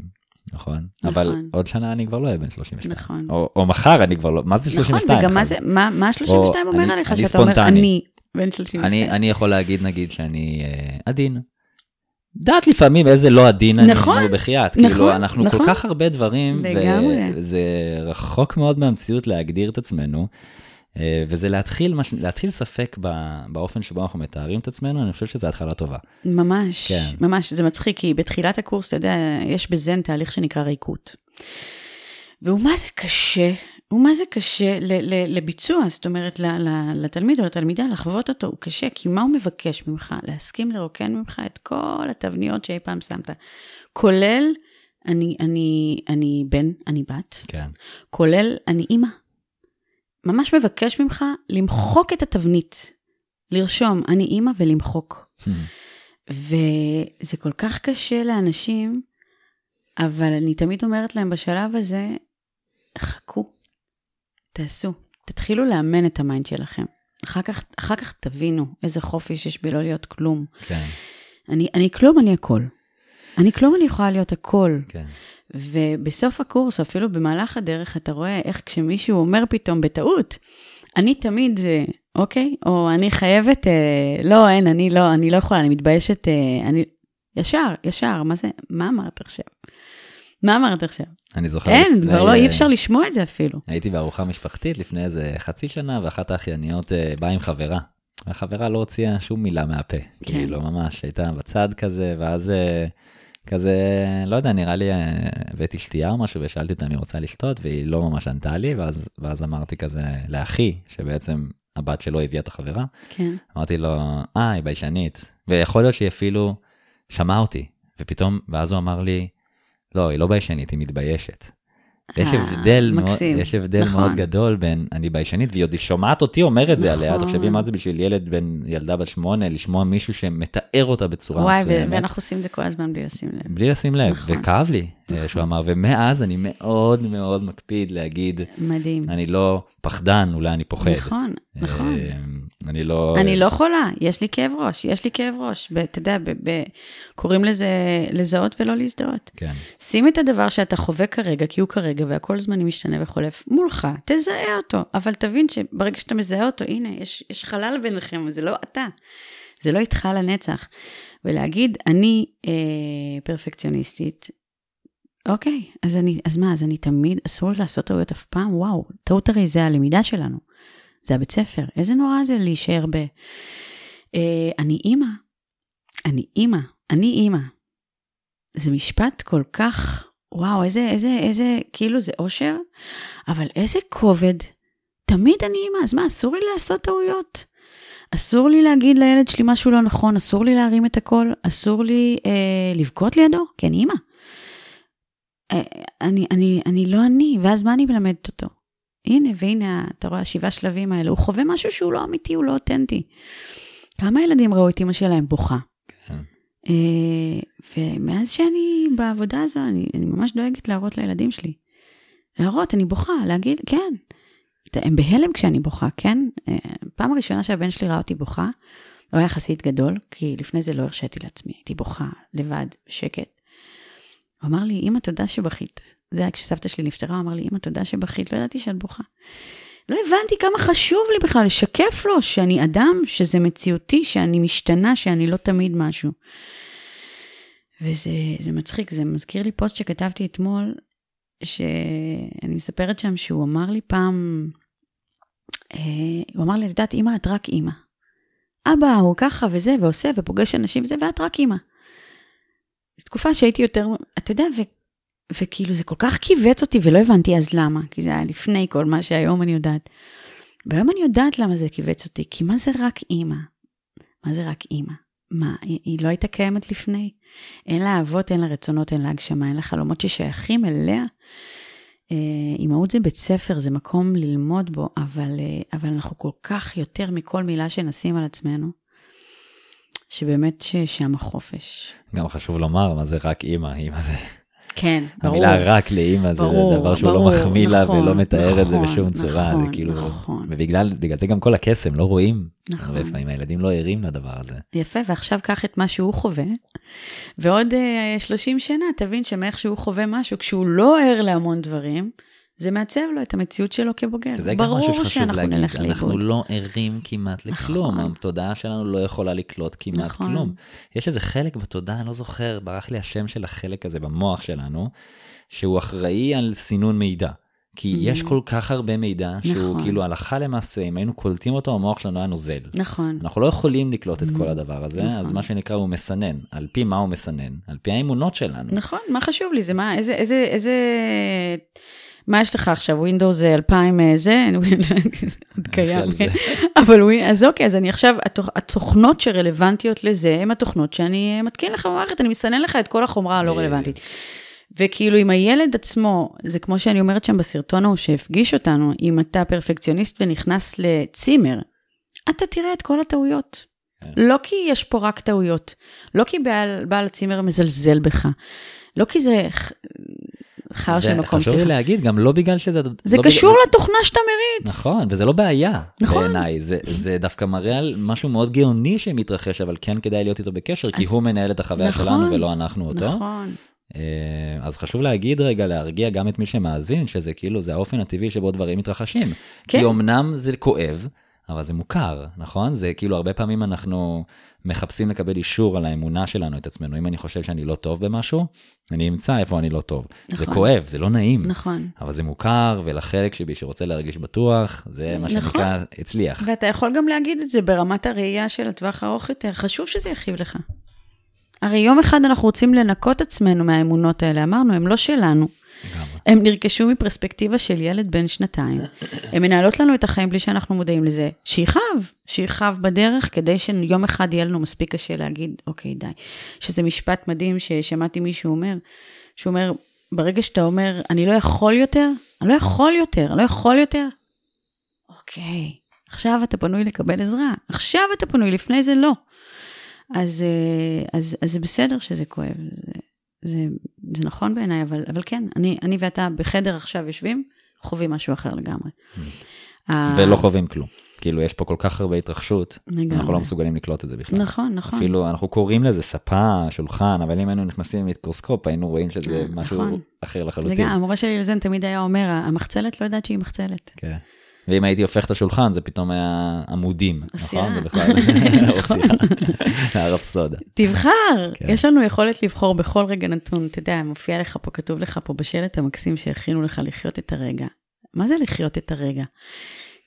נכון? נכון. אבל עוד שנה אני כבר לא אהיה בן 32. נכון. או, או מחר אני כבר לא, מה זה 32? נכון, וגם מה? זה, מה, מה 32 או אומר אני- עליך, אני שאתה אומר, ספונטני. אני בן 32. אני, אני יכול להגיד נגיד שאני אה, עדין. דעת לפעמים איזה לא עדין אני, נכון, נו בחייאת, נכון, כאילו אנחנו נכון. כל כך הרבה דברים, לגמרי. וזה רחוק מאוד מהמציאות להגדיר את עצמנו, וזה להתחיל, להתחיל ספק באופן שבו אנחנו מתארים את עצמנו, אני חושב שזו התחלה טובה. ממש, כן. ממש, זה מצחיק, כי בתחילת הקורס, אתה יודע, יש בזן תהליך שנקרא ריקות. והוא מה זה קשה, הוא מה זה קשה ל- ל- לביצוע, זאת אומרת, ל- ל- לתלמיד או לתלמידה לחוות אותו, הוא קשה, כי מה הוא מבקש ממך? להסכים לרוקן ממך את כל התבניות שאי פעם שמת, כולל אני, אני, אני בן, אני בת, כן. כולל אני אימא. ממש מבקש ממך למחוק את התבנית, לרשום אני אימא ולמחוק. וזה כל כך קשה לאנשים, אבל אני תמיד אומרת להם בשלב הזה, חכו, תעשו, תתחילו לאמן את ה mind שלכם. אחר כך, אחר כך תבינו איזה חופש יש בלא להיות כלום. כן, אני, אני כלום, אני הכל. אני כלום, אני יכולה להיות הכל. כן. ובסוף הקורס, או אפילו במהלך הדרך, אתה רואה איך כשמישהו אומר פתאום בטעות, אני תמיד זה, אוקיי? או אני חייבת, אה, לא, אין, אני לא, אני לא יכולה, אני מתביישת, אה, אני... ישר, ישר, מה זה, מה אמרת עכשיו? מה אמרת עכשיו? אני זוכר אין, כבר לא, אי אה, אפשר לשמוע את זה אפילו. הייתי בארוחה משפחתית לפני איזה חצי שנה, ואחת האחייניות אה, באה עם חברה. והחברה לא הוציאה שום מילה מהפה, כן. כאילו ממש הייתה בצד כזה, ואז אה, כזה, לא יודע, נראה לי אה, הבאתי שתייה או משהו ושאלתי אותה אם היא רוצה לשתות, והיא לא ממש ענתה לי, ואז, ואז אמרתי כזה לאחי, שבעצם הבת שלו הביאה את החברה, כן. אמרתי לו, אה, היא ביישנית, ויכול להיות שהיא אפילו שמעה אותי, ופתאום, ואז הוא אמר לי, לא, היא לא ביישנית, היא מתביישת. יש אה, הבדל, מאוד. יש הבדל נכון. מאוד גדול בין אני ביישנית, והיא עוד שומעת אותי אומר את זה עליה, נכון. תחשבי מה זה בשביל ילד בן, ילדה בת שמונה, לשמוע מישהו שמתאר אותה בצורה וואי, מסוימת, ואנחנו עושים זה כל הזמן בלי לשים לב. בלי לשים לב, נכון. וכאב לי אה, נכון. שהוא אמר, ומאז אני מאוד מאוד מקפיד להגיד, מדהים. אני לא פחדן, אולי אני פוחד. נכון, נכון. אני לא... אני לא חולה, יש לי כאב ראש, יש לי כאב ראש. אתה יודע, קוראים לזה לזהות ולא להזדהות. כן, שים את הדבר שאתה חווה כרגע, כי הוא כרגע והכל זמני משתנה וחולף, מולך, תזהה אותו, אבל תבין שברגע שאתה מזהה אותו, הנה, יש, יש חלל ביניכם, זה לא אתה, זה לא איתך לנצח. ולהגיד, אני אה, פרפקציוניסטית, אוקיי, אז, אני, אז מה, אז אני תמיד, אסור לי לעשות טעויות אף פעם? וואו, טעות הרי זה הלמידה שלנו, זה הבית ספר, איזה נורא זה להישאר ב... אה, אני אימא, אני אימא, אני אימא. זה משפט כל כך, וואו, איזה, איזה, איזה, כאילו זה אושר, אבל איזה כובד. תמיד אני אימא, אז מה, אסור לי לעשות טעויות? אסור לי להגיד לילד שלי משהו לא נכון, אסור לי להרים את הקול, אסור לי אה, לבכות לידו, כי אני אימא. אה, אני, אני, אני לא אני, ואז מה אני מלמדת אותו? הנה, והנה, אתה רואה, השבעה שלבים האלה, הוא חווה משהו שהוא לא אמיתי, הוא לא אותנטי. כמה ילדים ראו את אמא שלהם בוכה? כן. אה, ומאז שאני בעבודה הזו, אני, אני ממש דואגת להראות לילדים שלי. להראות, אני בוכה, להגיד, כן. הם בהלם כשאני בוכה, כן? אה, פעם הראשונה שהבן שלי ראה אותי בוכה, הוא היה יחסית גדול, כי לפני זה לא הרשיתי לעצמי, הייתי בוכה לבד, בשקט. הוא אמר לי, אמא, תודה שבכית. זה היה כשסבתא שלי נפטרה, אמר לי, אמא, תודה שבכית, לא ידעתי שאת בוכה. לא הבנתי כמה חשוב לי בכלל לשקף לו שאני אדם, שזה מציאותי, שאני משתנה, שאני לא תמיד משהו. וזה זה מצחיק, זה מזכיר לי פוסט שכתבתי אתמול, שאני מספרת שם שהוא אמר לי פעם, אה, הוא אמר לי, את יודעת, אמא, את רק אמא. אבא הוא ככה וזה, ועושה, ופוגש אנשים וזה, ואת רק אמא. זו תקופה שהייתי יותר, אתה יודע, ו, וכאילו זה כל כך כיווץ אותי, ולא הבנתי אז למה, כי זה היה לפני כל מה שהיום אני יודעת. והיום אני יודעת למה זה כיווץ אותי, כי מה זה רק אימא? מה זה רק אימא? מה, היא, היא לא הייתה קיימת לפני? אין לה אהבות, אין לה רצונות, אין לה הגשמה, אין לה חלומות ששייכים אליה. אה, אימהות זה בית ספר, זה מקום ללמוד בו, אבל, אה, אבל אנחנו כל כך יותר מכל מילה שנשים על עצמנו, שבאמת ששם החופש. גם חשוב לומר מה זה רק אימא, אימא זה, כן, ברור. המילה רק לאימא זה ברור, דבר שהוא ברור, לא מחמיא לה נכון, ולא מתאר את זה נכון, בשום צורה, זה נכון, כאילו, נכון. ובגלל בגלל זה גם כל הקסם, לא רואים, נכון. הרבה פעמים הילדים לא ערים לדבר הזה. יפה, ועכשיו קח את מה שהוא חווה, ועוד uh, 30 שנה תבין שמאיך שהוא חווה משהו, כשהוא לא ער להמון דברים, זה מעצב לו את המציאות שלו כבוגר. זה גם משהו ברור שחשוב שאנחנו להגיד, נלך אנחנו לאיבוד. לא ערים כמעט לכלום, נכון. התודעה שלנו לא יכולה לקלוט כמעט נכון. כלום. יש איזה חלק בתודעה, אני לא זוכר, ברח לי השם של החלק הזה במוח שלנו, שהוא אחראי על סינון מידע. כי Mm. יש כל כך הרבה מידע, שהוא נכון. כאילו הלכה למעשה, אם היינו קולטים אותו, המוח שלנו היה נוזל. נכון, אנחנו לא יכולים לקלוט את Mm. כל הדבר הזה, אז נכון. מה שנקרא הוא מסנן. על פי מה הוא מסנן? על פי האמונות שלנו. נכון, מה חשוב לי? זה מה, איזה, איזה, איזה... מה יש לך עכשיו? Windows 2000 אה, זה? עוד קיים. אבל אז אוקיי, אז אני עכשיו, התוכ, התוכנות שרלוונטיות לזה, הן התוכנות שאני אה, מתקין לך במערכת, אני מסנן לך את כל החומרה הלא. רלוונטית. וכאילו עם הילד עצמו, זה כמו שאני אומרת שם בסרטון ההוא שהפגיש אותנו, אם אתה פרפקציוניסט ונכנס לצימר, אתה תראה את כל הטעויות. כן. לא כי יש פה רק טעויות, לא כי בעל, בעל הצימר מזלזל בך, לא כי זה חר של מקום, וחשוב לי סליחה. להגיד, גם לא בגלל שזה... זה לא קשור בגלל- לתוכנה שאתה מריץ. נכון, וזה לא בעיה נכון. בעיניי, זה, זה דווקא מראה על משהו מאוד גאוני שמתרחש, אבל כן כדאי להיות איתו בקשר, כי אז- הוא מנהל את החוויה נכון, שלנו ולא אנחנו אותו. נכון, אה, אז חשוב להגיד רגע, להרגיע גם את מי שמאזין, שזה כאילו, זה האופן הטבעי שבו דברים מתרחשים. כן. כי אמנם זה כואב, אבל זה מוכר, נכון? זה כאילו הרבה פעמים אנחנו מחפשים לקבל אישור על האמונה שלנו את עצמנו. אם אני חושב שאני לא טוב במשהו, אני אמצא איפה אני לא טוב. נכון. זה כואב, זה לא נעים. נכון. אבל זה מוכר, ולחלק שבי שרוצה להרגיש בטוח, זה מה נכון. שנקרא הצליח. ואתה יכול גם להגיד את זה ברמת הראייה של הטווח הארוך יותר, חשוב שזה יכאיב לך. הרי יום אחד אנחנו רוצים לנקות עצמנו מהאמונות האלה, אמרנו, הן לא שלנו. הן נרכשו מפרספקטיבה של ילד בן שנתיים. הן מנהלות לנו את החיים בלי שאנחנו מודעים לזה. שיכאב, שיכאב בדרך, כדי שיום אחד יהיה לנו מספיק קשה להגיד, אוקיי, די. שזה משפט מדהים ששמעתי מישהו אומר, שהוא אומר, ברגע שאתה אומר, אני לא יכול יותר, אני לא יכול יותר, אני לא יכול יותר, אוקיי, עכשיו אתה פנוי לקבל עזרה, עכשיו אתה פנוי, לפני זה לא. אז, אה, זה בסדר שזה כואב, זה, זה, זה נכון בעיניי, אבל, אבל כן, אני, אני ואתה בחדר עכשיו יושבים, חווים משהו אחר לגמרי. ה- ולא חווים כלום. כאילו, יש פה כל כך הרבה התרחשות, לגמרי. אנחנו לא מסוגלים לקלוט את זה בכלל. נכון, נכון. אפילו אנחנו קוראים לזה ספה, שולחן, אבל אם היינו נכנסים עם מיקרוסקופ, היינו רואים שזה אה, משהו נכון. אחר לחלוטין. גם, המורה שלי לזן תמיד היה אומר, המחצלת לא יודעת שהיא מחצלת. כן. ואם הייתי הופך את השולחן, זה פתאום היה עמודים. נכון? זה בכלל, או סירה, הרפסודה. תבחר, כן. יש לנו יכולת לבחור בכל רגע נתון. אתה יודע, מופיע לך פה, כתוב לך פה בשלט המקסים שהכינו לך לחיות את הרגע. מה זה לחיות את הרגע?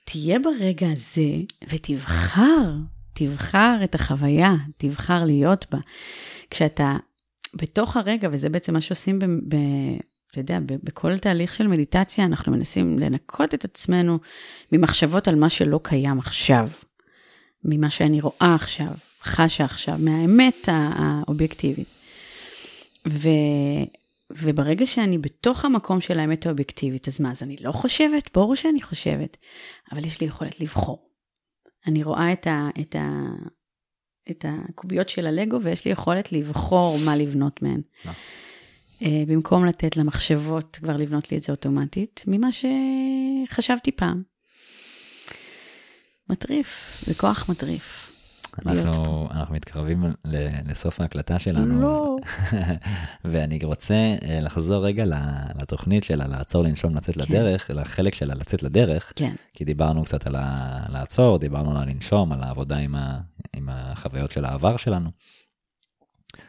תהיה ברגע הזה ותבחר, תבחר את החוויה, תבחר להיות בה. כשאתה בתוך הרגע, וזה בעצם מה שעושים ב... ב אתה יודע, בכל תהליך של מדיטציה אנחנו מנסים לנקות את עצמנו ממחשבות על מה שלא קיים עכשיו, ממה שאני רואה עכשיו, חשה עכשיו, מהאמת האובייקטיבית. ו, וברגע שאני בתוך המקום של האמת האובייקטיבית, אז מה, אז אני לא חושבת? ברור שאני חושבת, אבל יש לי יכולת לבחור. אני רואה את, ה, את, ה, את הקוביות של הלגו ויש לי יכולת לבחור מה לבנות מהן. אה. במקום לתת למחשבות כבר לבנות לי את זה אוטומטית, ממה שחשבתי פעם. מטריף, זה כוח מטריף. אנחנו, אנחנו מתקרבים לסוף ההקלטה שלנו. לא. ואני רוצה אה, לחזור רגע לתוכנית שלה, לעצור, לנשום, לצאת כן. לדרך, לחלק שלה לצאת לדרך, כן, כי דיברנו קצת על ה- לעצור, דיברנו על לנשום, על העבודה עם, ה- עם החוויות של העבר שלנו.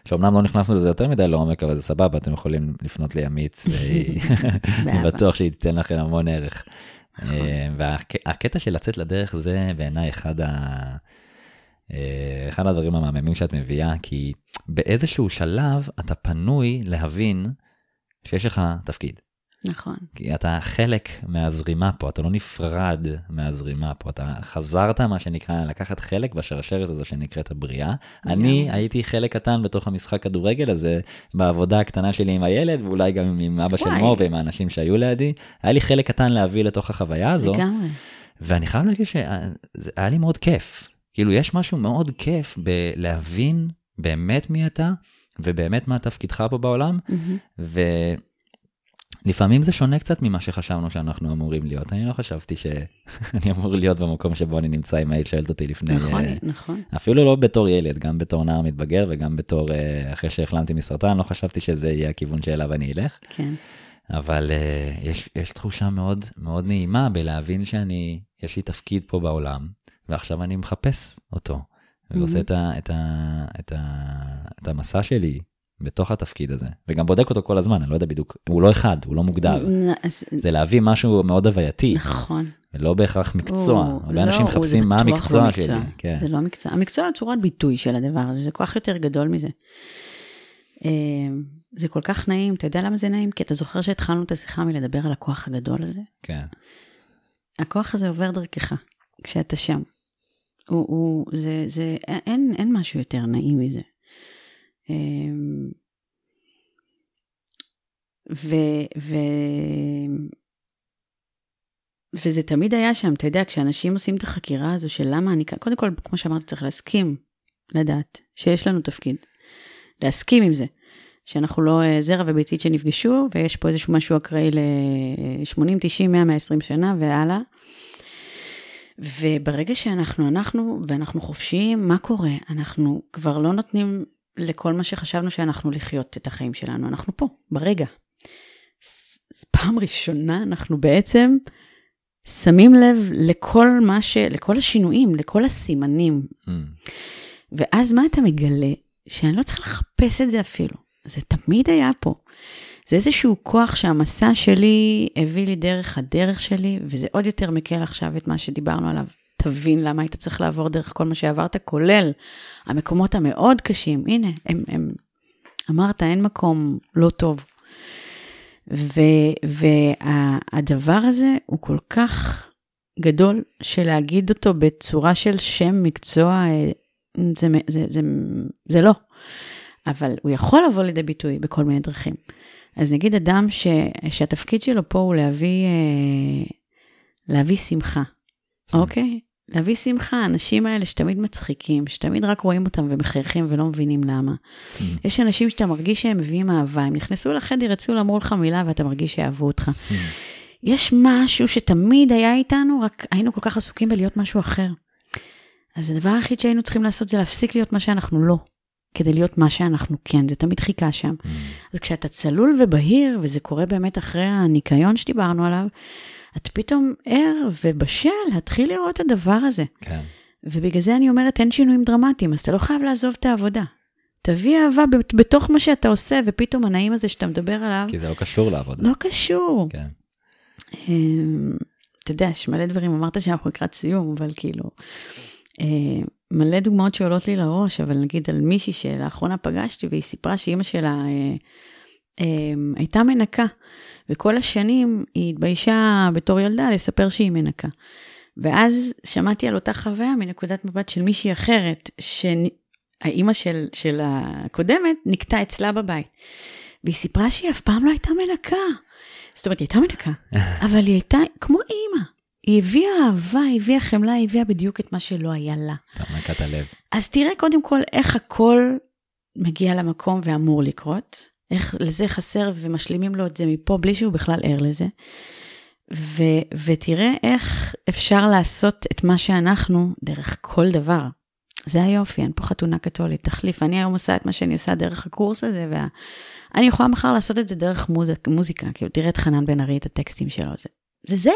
שאומנם לא נכנסנו לזה יותר מדי לעומק, אבל זה סבבה, אתם יכולים לפנות לימית, והיא אני באהבה. בטוח שהיא תיתן לכם המון ערך. נכון. והקטע של לצאת לדרך זה בעיניי אחד, ה... אה, אחד הדברים המהממים שאת מביאה, כי באיזשהו שלב אתה פנוי להבין שיש לך תפקיד. נכון. כי אתה חלק מהזרימה פה, אתה לא נפרד מהזרימה פה, אתה חזרת, מה שנקרא, לקחת חלק בשרשרת הזו שנקראת הבריאה. אני הייתי חלק קטן בתוך המשחק כדורגל הזה, בעבודה הקטנה שלי עם הילד, ואולי גם עם אבא של. מור ועם האנשים שהיו לידי. היה לי חלק קטן להביא לתוך החוויה הזו, לגמרי. ואני חייב להגיד שזה היה לי מאוד כיף. כאילו, יש משהו מאוד כיף בלהבין באמת מי אתה, ובאמת מה תפקידך פה בעולם, מהמם. ולפעמים זה שונה קצת ממה שחשבנו שאנחנו אמורים להיות. אני לא חשבתי שאני אמור להיות במקום שבו אני נמצא, אם היית שואלת אותי לפני... נכון, אה, נכון. אפילו לא בתור ילד, גם בתור נער מתבגר וגם בתור אה, אחרי שהחלמתי מסרטן, לא חשבתי שזה יהיה הכיוון שאליו אני אלך. כן. אבל uh, יש, יש תחושה מאוד מאוד נעימה בלהבין שאני, יש לי תפקיד פה בעולם, ועכשיו אני מחפש אותו, ועושה Mhm. את, ה, את, ה, את, ה, את המסע שלי בתוך התפקיד הזה, וגם בודק אותו כל הזמן, אני לא יודע בדיוק, הוא לא אחד, הוא לא מוגדר. אז- זה להביא משהו מאוד הווייתי, נכון. ולא בהכרח מקצוע. הוא- הרבה אנשים לא, מחפשים זה מה לא המקצוע מקצוע. שלי. כן. זה לא מקצוע. המקצוע הוא צורת ביטוי של הדבר הזה, זה כוח יותר גדול מזה. אה, זה כל כך נעים, אתה יודע למה זה נעים? כי אתה זוכר שהתחלנו את השיחה מלדבר על הכוח הגדול הזה? כן. הכוח הזה עובר דרכך, כשאתה שם. הוא, הוא, זה, זה, אין, אין משהו יותר נעים מזה. אמ, ו, ו, וזה תמיד היה שם, אתה יודע, כשאנשים עושים את החקירה הזו של למה אני כאן, קודם כל, כמו שאמרתי, צריך להסכים, לדעת, שיש לנו תפקיד. להסכים עם זה. שאנחנו לא אה, זרע וביצית שנפגשו, ויש פה איזשהו משהו אקראי ל-80, 90, 100, 120 שנה והלאה. וברגע שאנחנו אנחנו, ואנחנו חופשיים, מה קורה? אנחנו כבר לא נותנים לכל מה שחשבנו שאנחנו לחיות את החיים שלנו, אנחנו פה, ברגע. פעם ראשונה אנחנו בעצם שמים לב לכל מה ש... לכל השינויים, לכל הסימנים. Mm. ואז מה אתה מגלה? שאני לא צריכה לחפש את זה אפילו. זה תמיד היה פה. זה איזשהו כוח שהמסע שלי הביא לי דרך הדרך שלי, וזה עוד יותר מקל עכשיו את מה שדיברנו עליו. תבין למה היית צריך לעבור דרך כל מה שעברת, כולל המקומות המאוד קשים. הנה, הם, הם, אמרת, אין מקום לא טוב. והדבר הזה הוא כל כך גדול, שלהגיד אותו בצורה של שם מקצוע, אה, זה, זה, זה, זה לא. אבל הוא יכול לבוא לידי ביטוי בכל מיני דרכים. אז נגיד אדם ש, שהתפקיד שלו פה הוא להביא, אה, להביא שמחה, כן. אוקיי? להביא שמחה, האנשים האלה שתמיד מצחיקים, שתמיד רק רואים אותם ומחייכים ולא מבינים למה. Mm. יש אנשים שאתה מרגיש שהם מביאים אהבה, הם נכנסו לחדר, יצאו, אמרו לך מילה ואתה מרגיש שאהבו אותך. Mm. יש משהו שתמיד היה איתנו, רק היינו כל כך עסוקים בלהיות משהו אחר. אז הדבר היחיד שהיינו צריכים לעשות זה להפסיק להיות מה שאנחנו לא, כדי להיות מה שאנחנו כן, זה תמיד חיכה שם. Mm. אז כשאתה צלול ובהיר, וזה קורה באמת אחרי הניקיון שדיברנו עליו, את פתאום ער ובשל להתחיל לראות את הדבר הזה. כן. ובגלל זה אני אומרת, אין שינויים דרמטיים, אז אתה לא חייב לעזוב את העבודה. תביא אהבה בתוך מה שאתה עושה, ופתאום הנעים הזה שאתה מדבר עליו... כי זה לא קשור לעבודה. לא קשור. כן. אמ, אתה יודע, יש מלא דברים, אמרת שאנחנו לקראת סיום, אבל כאילו, אה, מלא דוגמאות שעולות לי לראש, אבל נגיד על מישהי שלאחרונה פגשתי, והיא סיפרה שאימא שלה אה, הייתה מנקה. וכל השנים היא התביישה בתור ילדה לספר שהיא מנקה. ואז שמעתי על אותה חוויה מנקודת מבט של מישהי אחרת, שהאימא של, של הקודמת נקטה אצלה בבית. והיא סיפרה שהיא אף פעם לא הייתה מנקה. זאת אומרת, היא הייתה מנקה, אבל היא הייתה כמו אימא. היא הביאה אהבה, היא הביאה חמלה, היא הביאה בדיוק את מה שלא היה לה. מנקת הלב. אז תראה קודם כל איך הכל מגיע למקום ואמור לקרות, איך לזה חסר ומשלימים לו את זה מפה בלי שהוא בכלל ער לזה. ו, ותראה איך אפשר לעשות את מה שאנחנו דרך כל דבר. זה היופי, אין פה חתונה קתולית, תחליף. אני היום עושה את מה שאני עושה דרך הקורס הזה, ואני יכולה מחר לעשות את זה דרך מוזיק, מוזיקה. כאילו, תראה את חנן בן ארי, את הטקסטים שלו, זה זה. זה.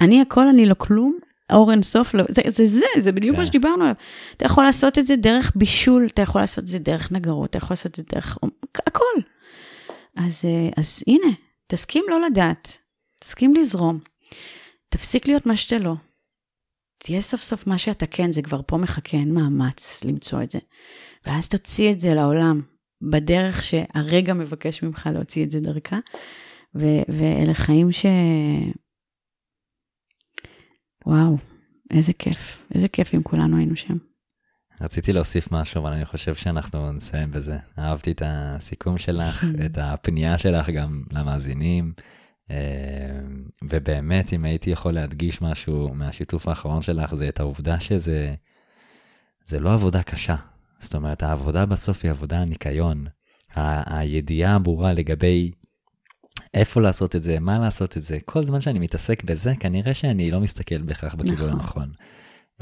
אני הכל, אני לא כלום, אור אין סוף, לא, זה, זה זה, זה בדיוק yeah. מה כן. שדיברנו עליו. אתה יכול לעשות את זה דרך בישול, אתה יכול לעשות את זה דרך נגרות, אתה יכול לעשות את זה דרך, הכל. אז, אה, אז הנה, תסכים לא לדעת, תסכים לזרום, תפסיק להיות מה שאתה לא. תהיה סוף סוף מה שאתה כן, זה כבר פה מחכה, אין מאמץ למצוא את זה. ואז תוציא את זה לעולם, בדרך שהרגע מבקש ממך להוציא את זה דרכה, ו- ואלה חיים ש... וואו, איזה כיף, איזה כיף אם כולנו היינו שם. רציתי להוסיף משהו, אבל אני חושב שאנחנו נסיים בזה. אהבתי את הסיכום שלך, את הפנייה שלך גם למאזינים, אה, ובאמת, אם הייתי יכול להדגיש משהו מהשיתוף האחרון שלך, זה את העובדה שזה זה לא עבודה קשה. זאת אומרת, העבודה בסוף היא עבודה ניקיון. הידיעה הברורה לגבי איפה לעשות את זה, מה לעשות את זה. כל זמן שאני מתעסק בזה, כנראה שאני לא מסתכל בהכרח בכיוון נכון. הנכון.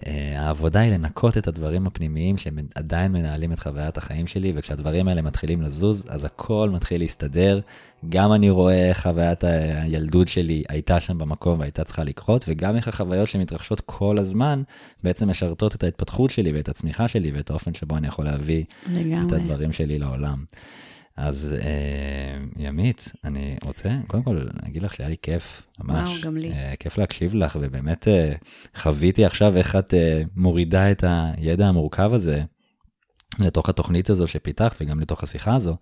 Uh, העבודה היא לנקות את הדברים הפנימיים שהם עדיין מנהלים את חוויית החיים שלי, וכשהדברים האלה מתחילים לזוז, אז הכל מתחיל להסתדר. גם אני רואה איך חוויית הילדות שלי הייתה שם במקום והייתה צריכה לקרות, וגם איך החוויות שמתרחשות כל הזמן בעצם משרתות את ההתפתחות שלי ואת הצמיחה שלי ואת האופן שבו אני יכול להביא לגמרי. את הדברים שלי לעולם. אז אה, ימית, אני רוצה קודם כל להגיד לך שהיה לי כיף, ממש. וואו, גם לי. אה, כיף להקשיב לך, ובאמת אה, חוויתי עכשיו איך את אה, מורידה את הידע המורכב הזה לתוך התוכנית הזו שפיתחת וגם לתוך השיחה הזו.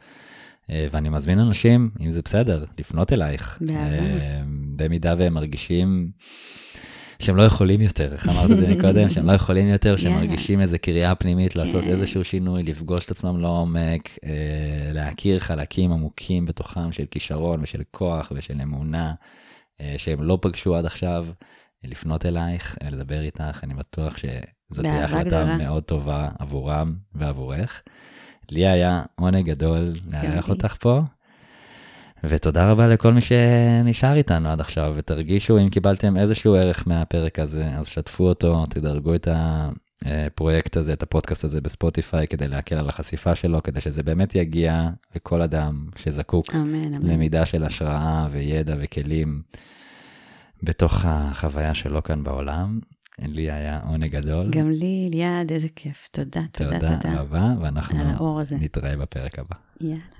אה, ואני מזמין אנשים, אם זה בסדר, לפנות אלייך. אה, במידה והם מרגישים... שהם לא יכולים יותר, איך אמרת את זה מקודם, שהם לא יכולים יותר, שהם מרגישים איזה קריאה פנימית לעשות כן. איזשהו שינוי, לפגוש את עצמם לעומק, אה, להכיר חלקים עמוקים בתוכם של כישרון ושל כוח ושל אמונה, אה, שהם לא פגשו עד עכשיו, לפנות אלייך, לדבר איתך, אני בטוח שזאת תהיה החלטה מאוד טובה עבורם ועבורך. לי היה עונג גדול לארח אותך פה. ותודה רבה לכל מי שנשאר איתנו עד עכשיו, ותרגישו אם קיבלתם איזשהו ערך מהפרק הזה, אז שתפו אותו, תדרגו את הפרויקט הזה, את הפודקאסט הזה בספוטיפיי, כדי להקל על החשיפה שלו, כדי שזה באמת יגיע לכל אדם שזקוק אמן, אמן. למידה של השראה וידע וכלים בתוך החוויה שלו כאן בעולם. לי היה עונג גדול. גם לי, ליעד, איזה כיף. תודה, תודה, תודה. תודה רבה, ואנחנו. נתראה בפרק הבא. יאללה.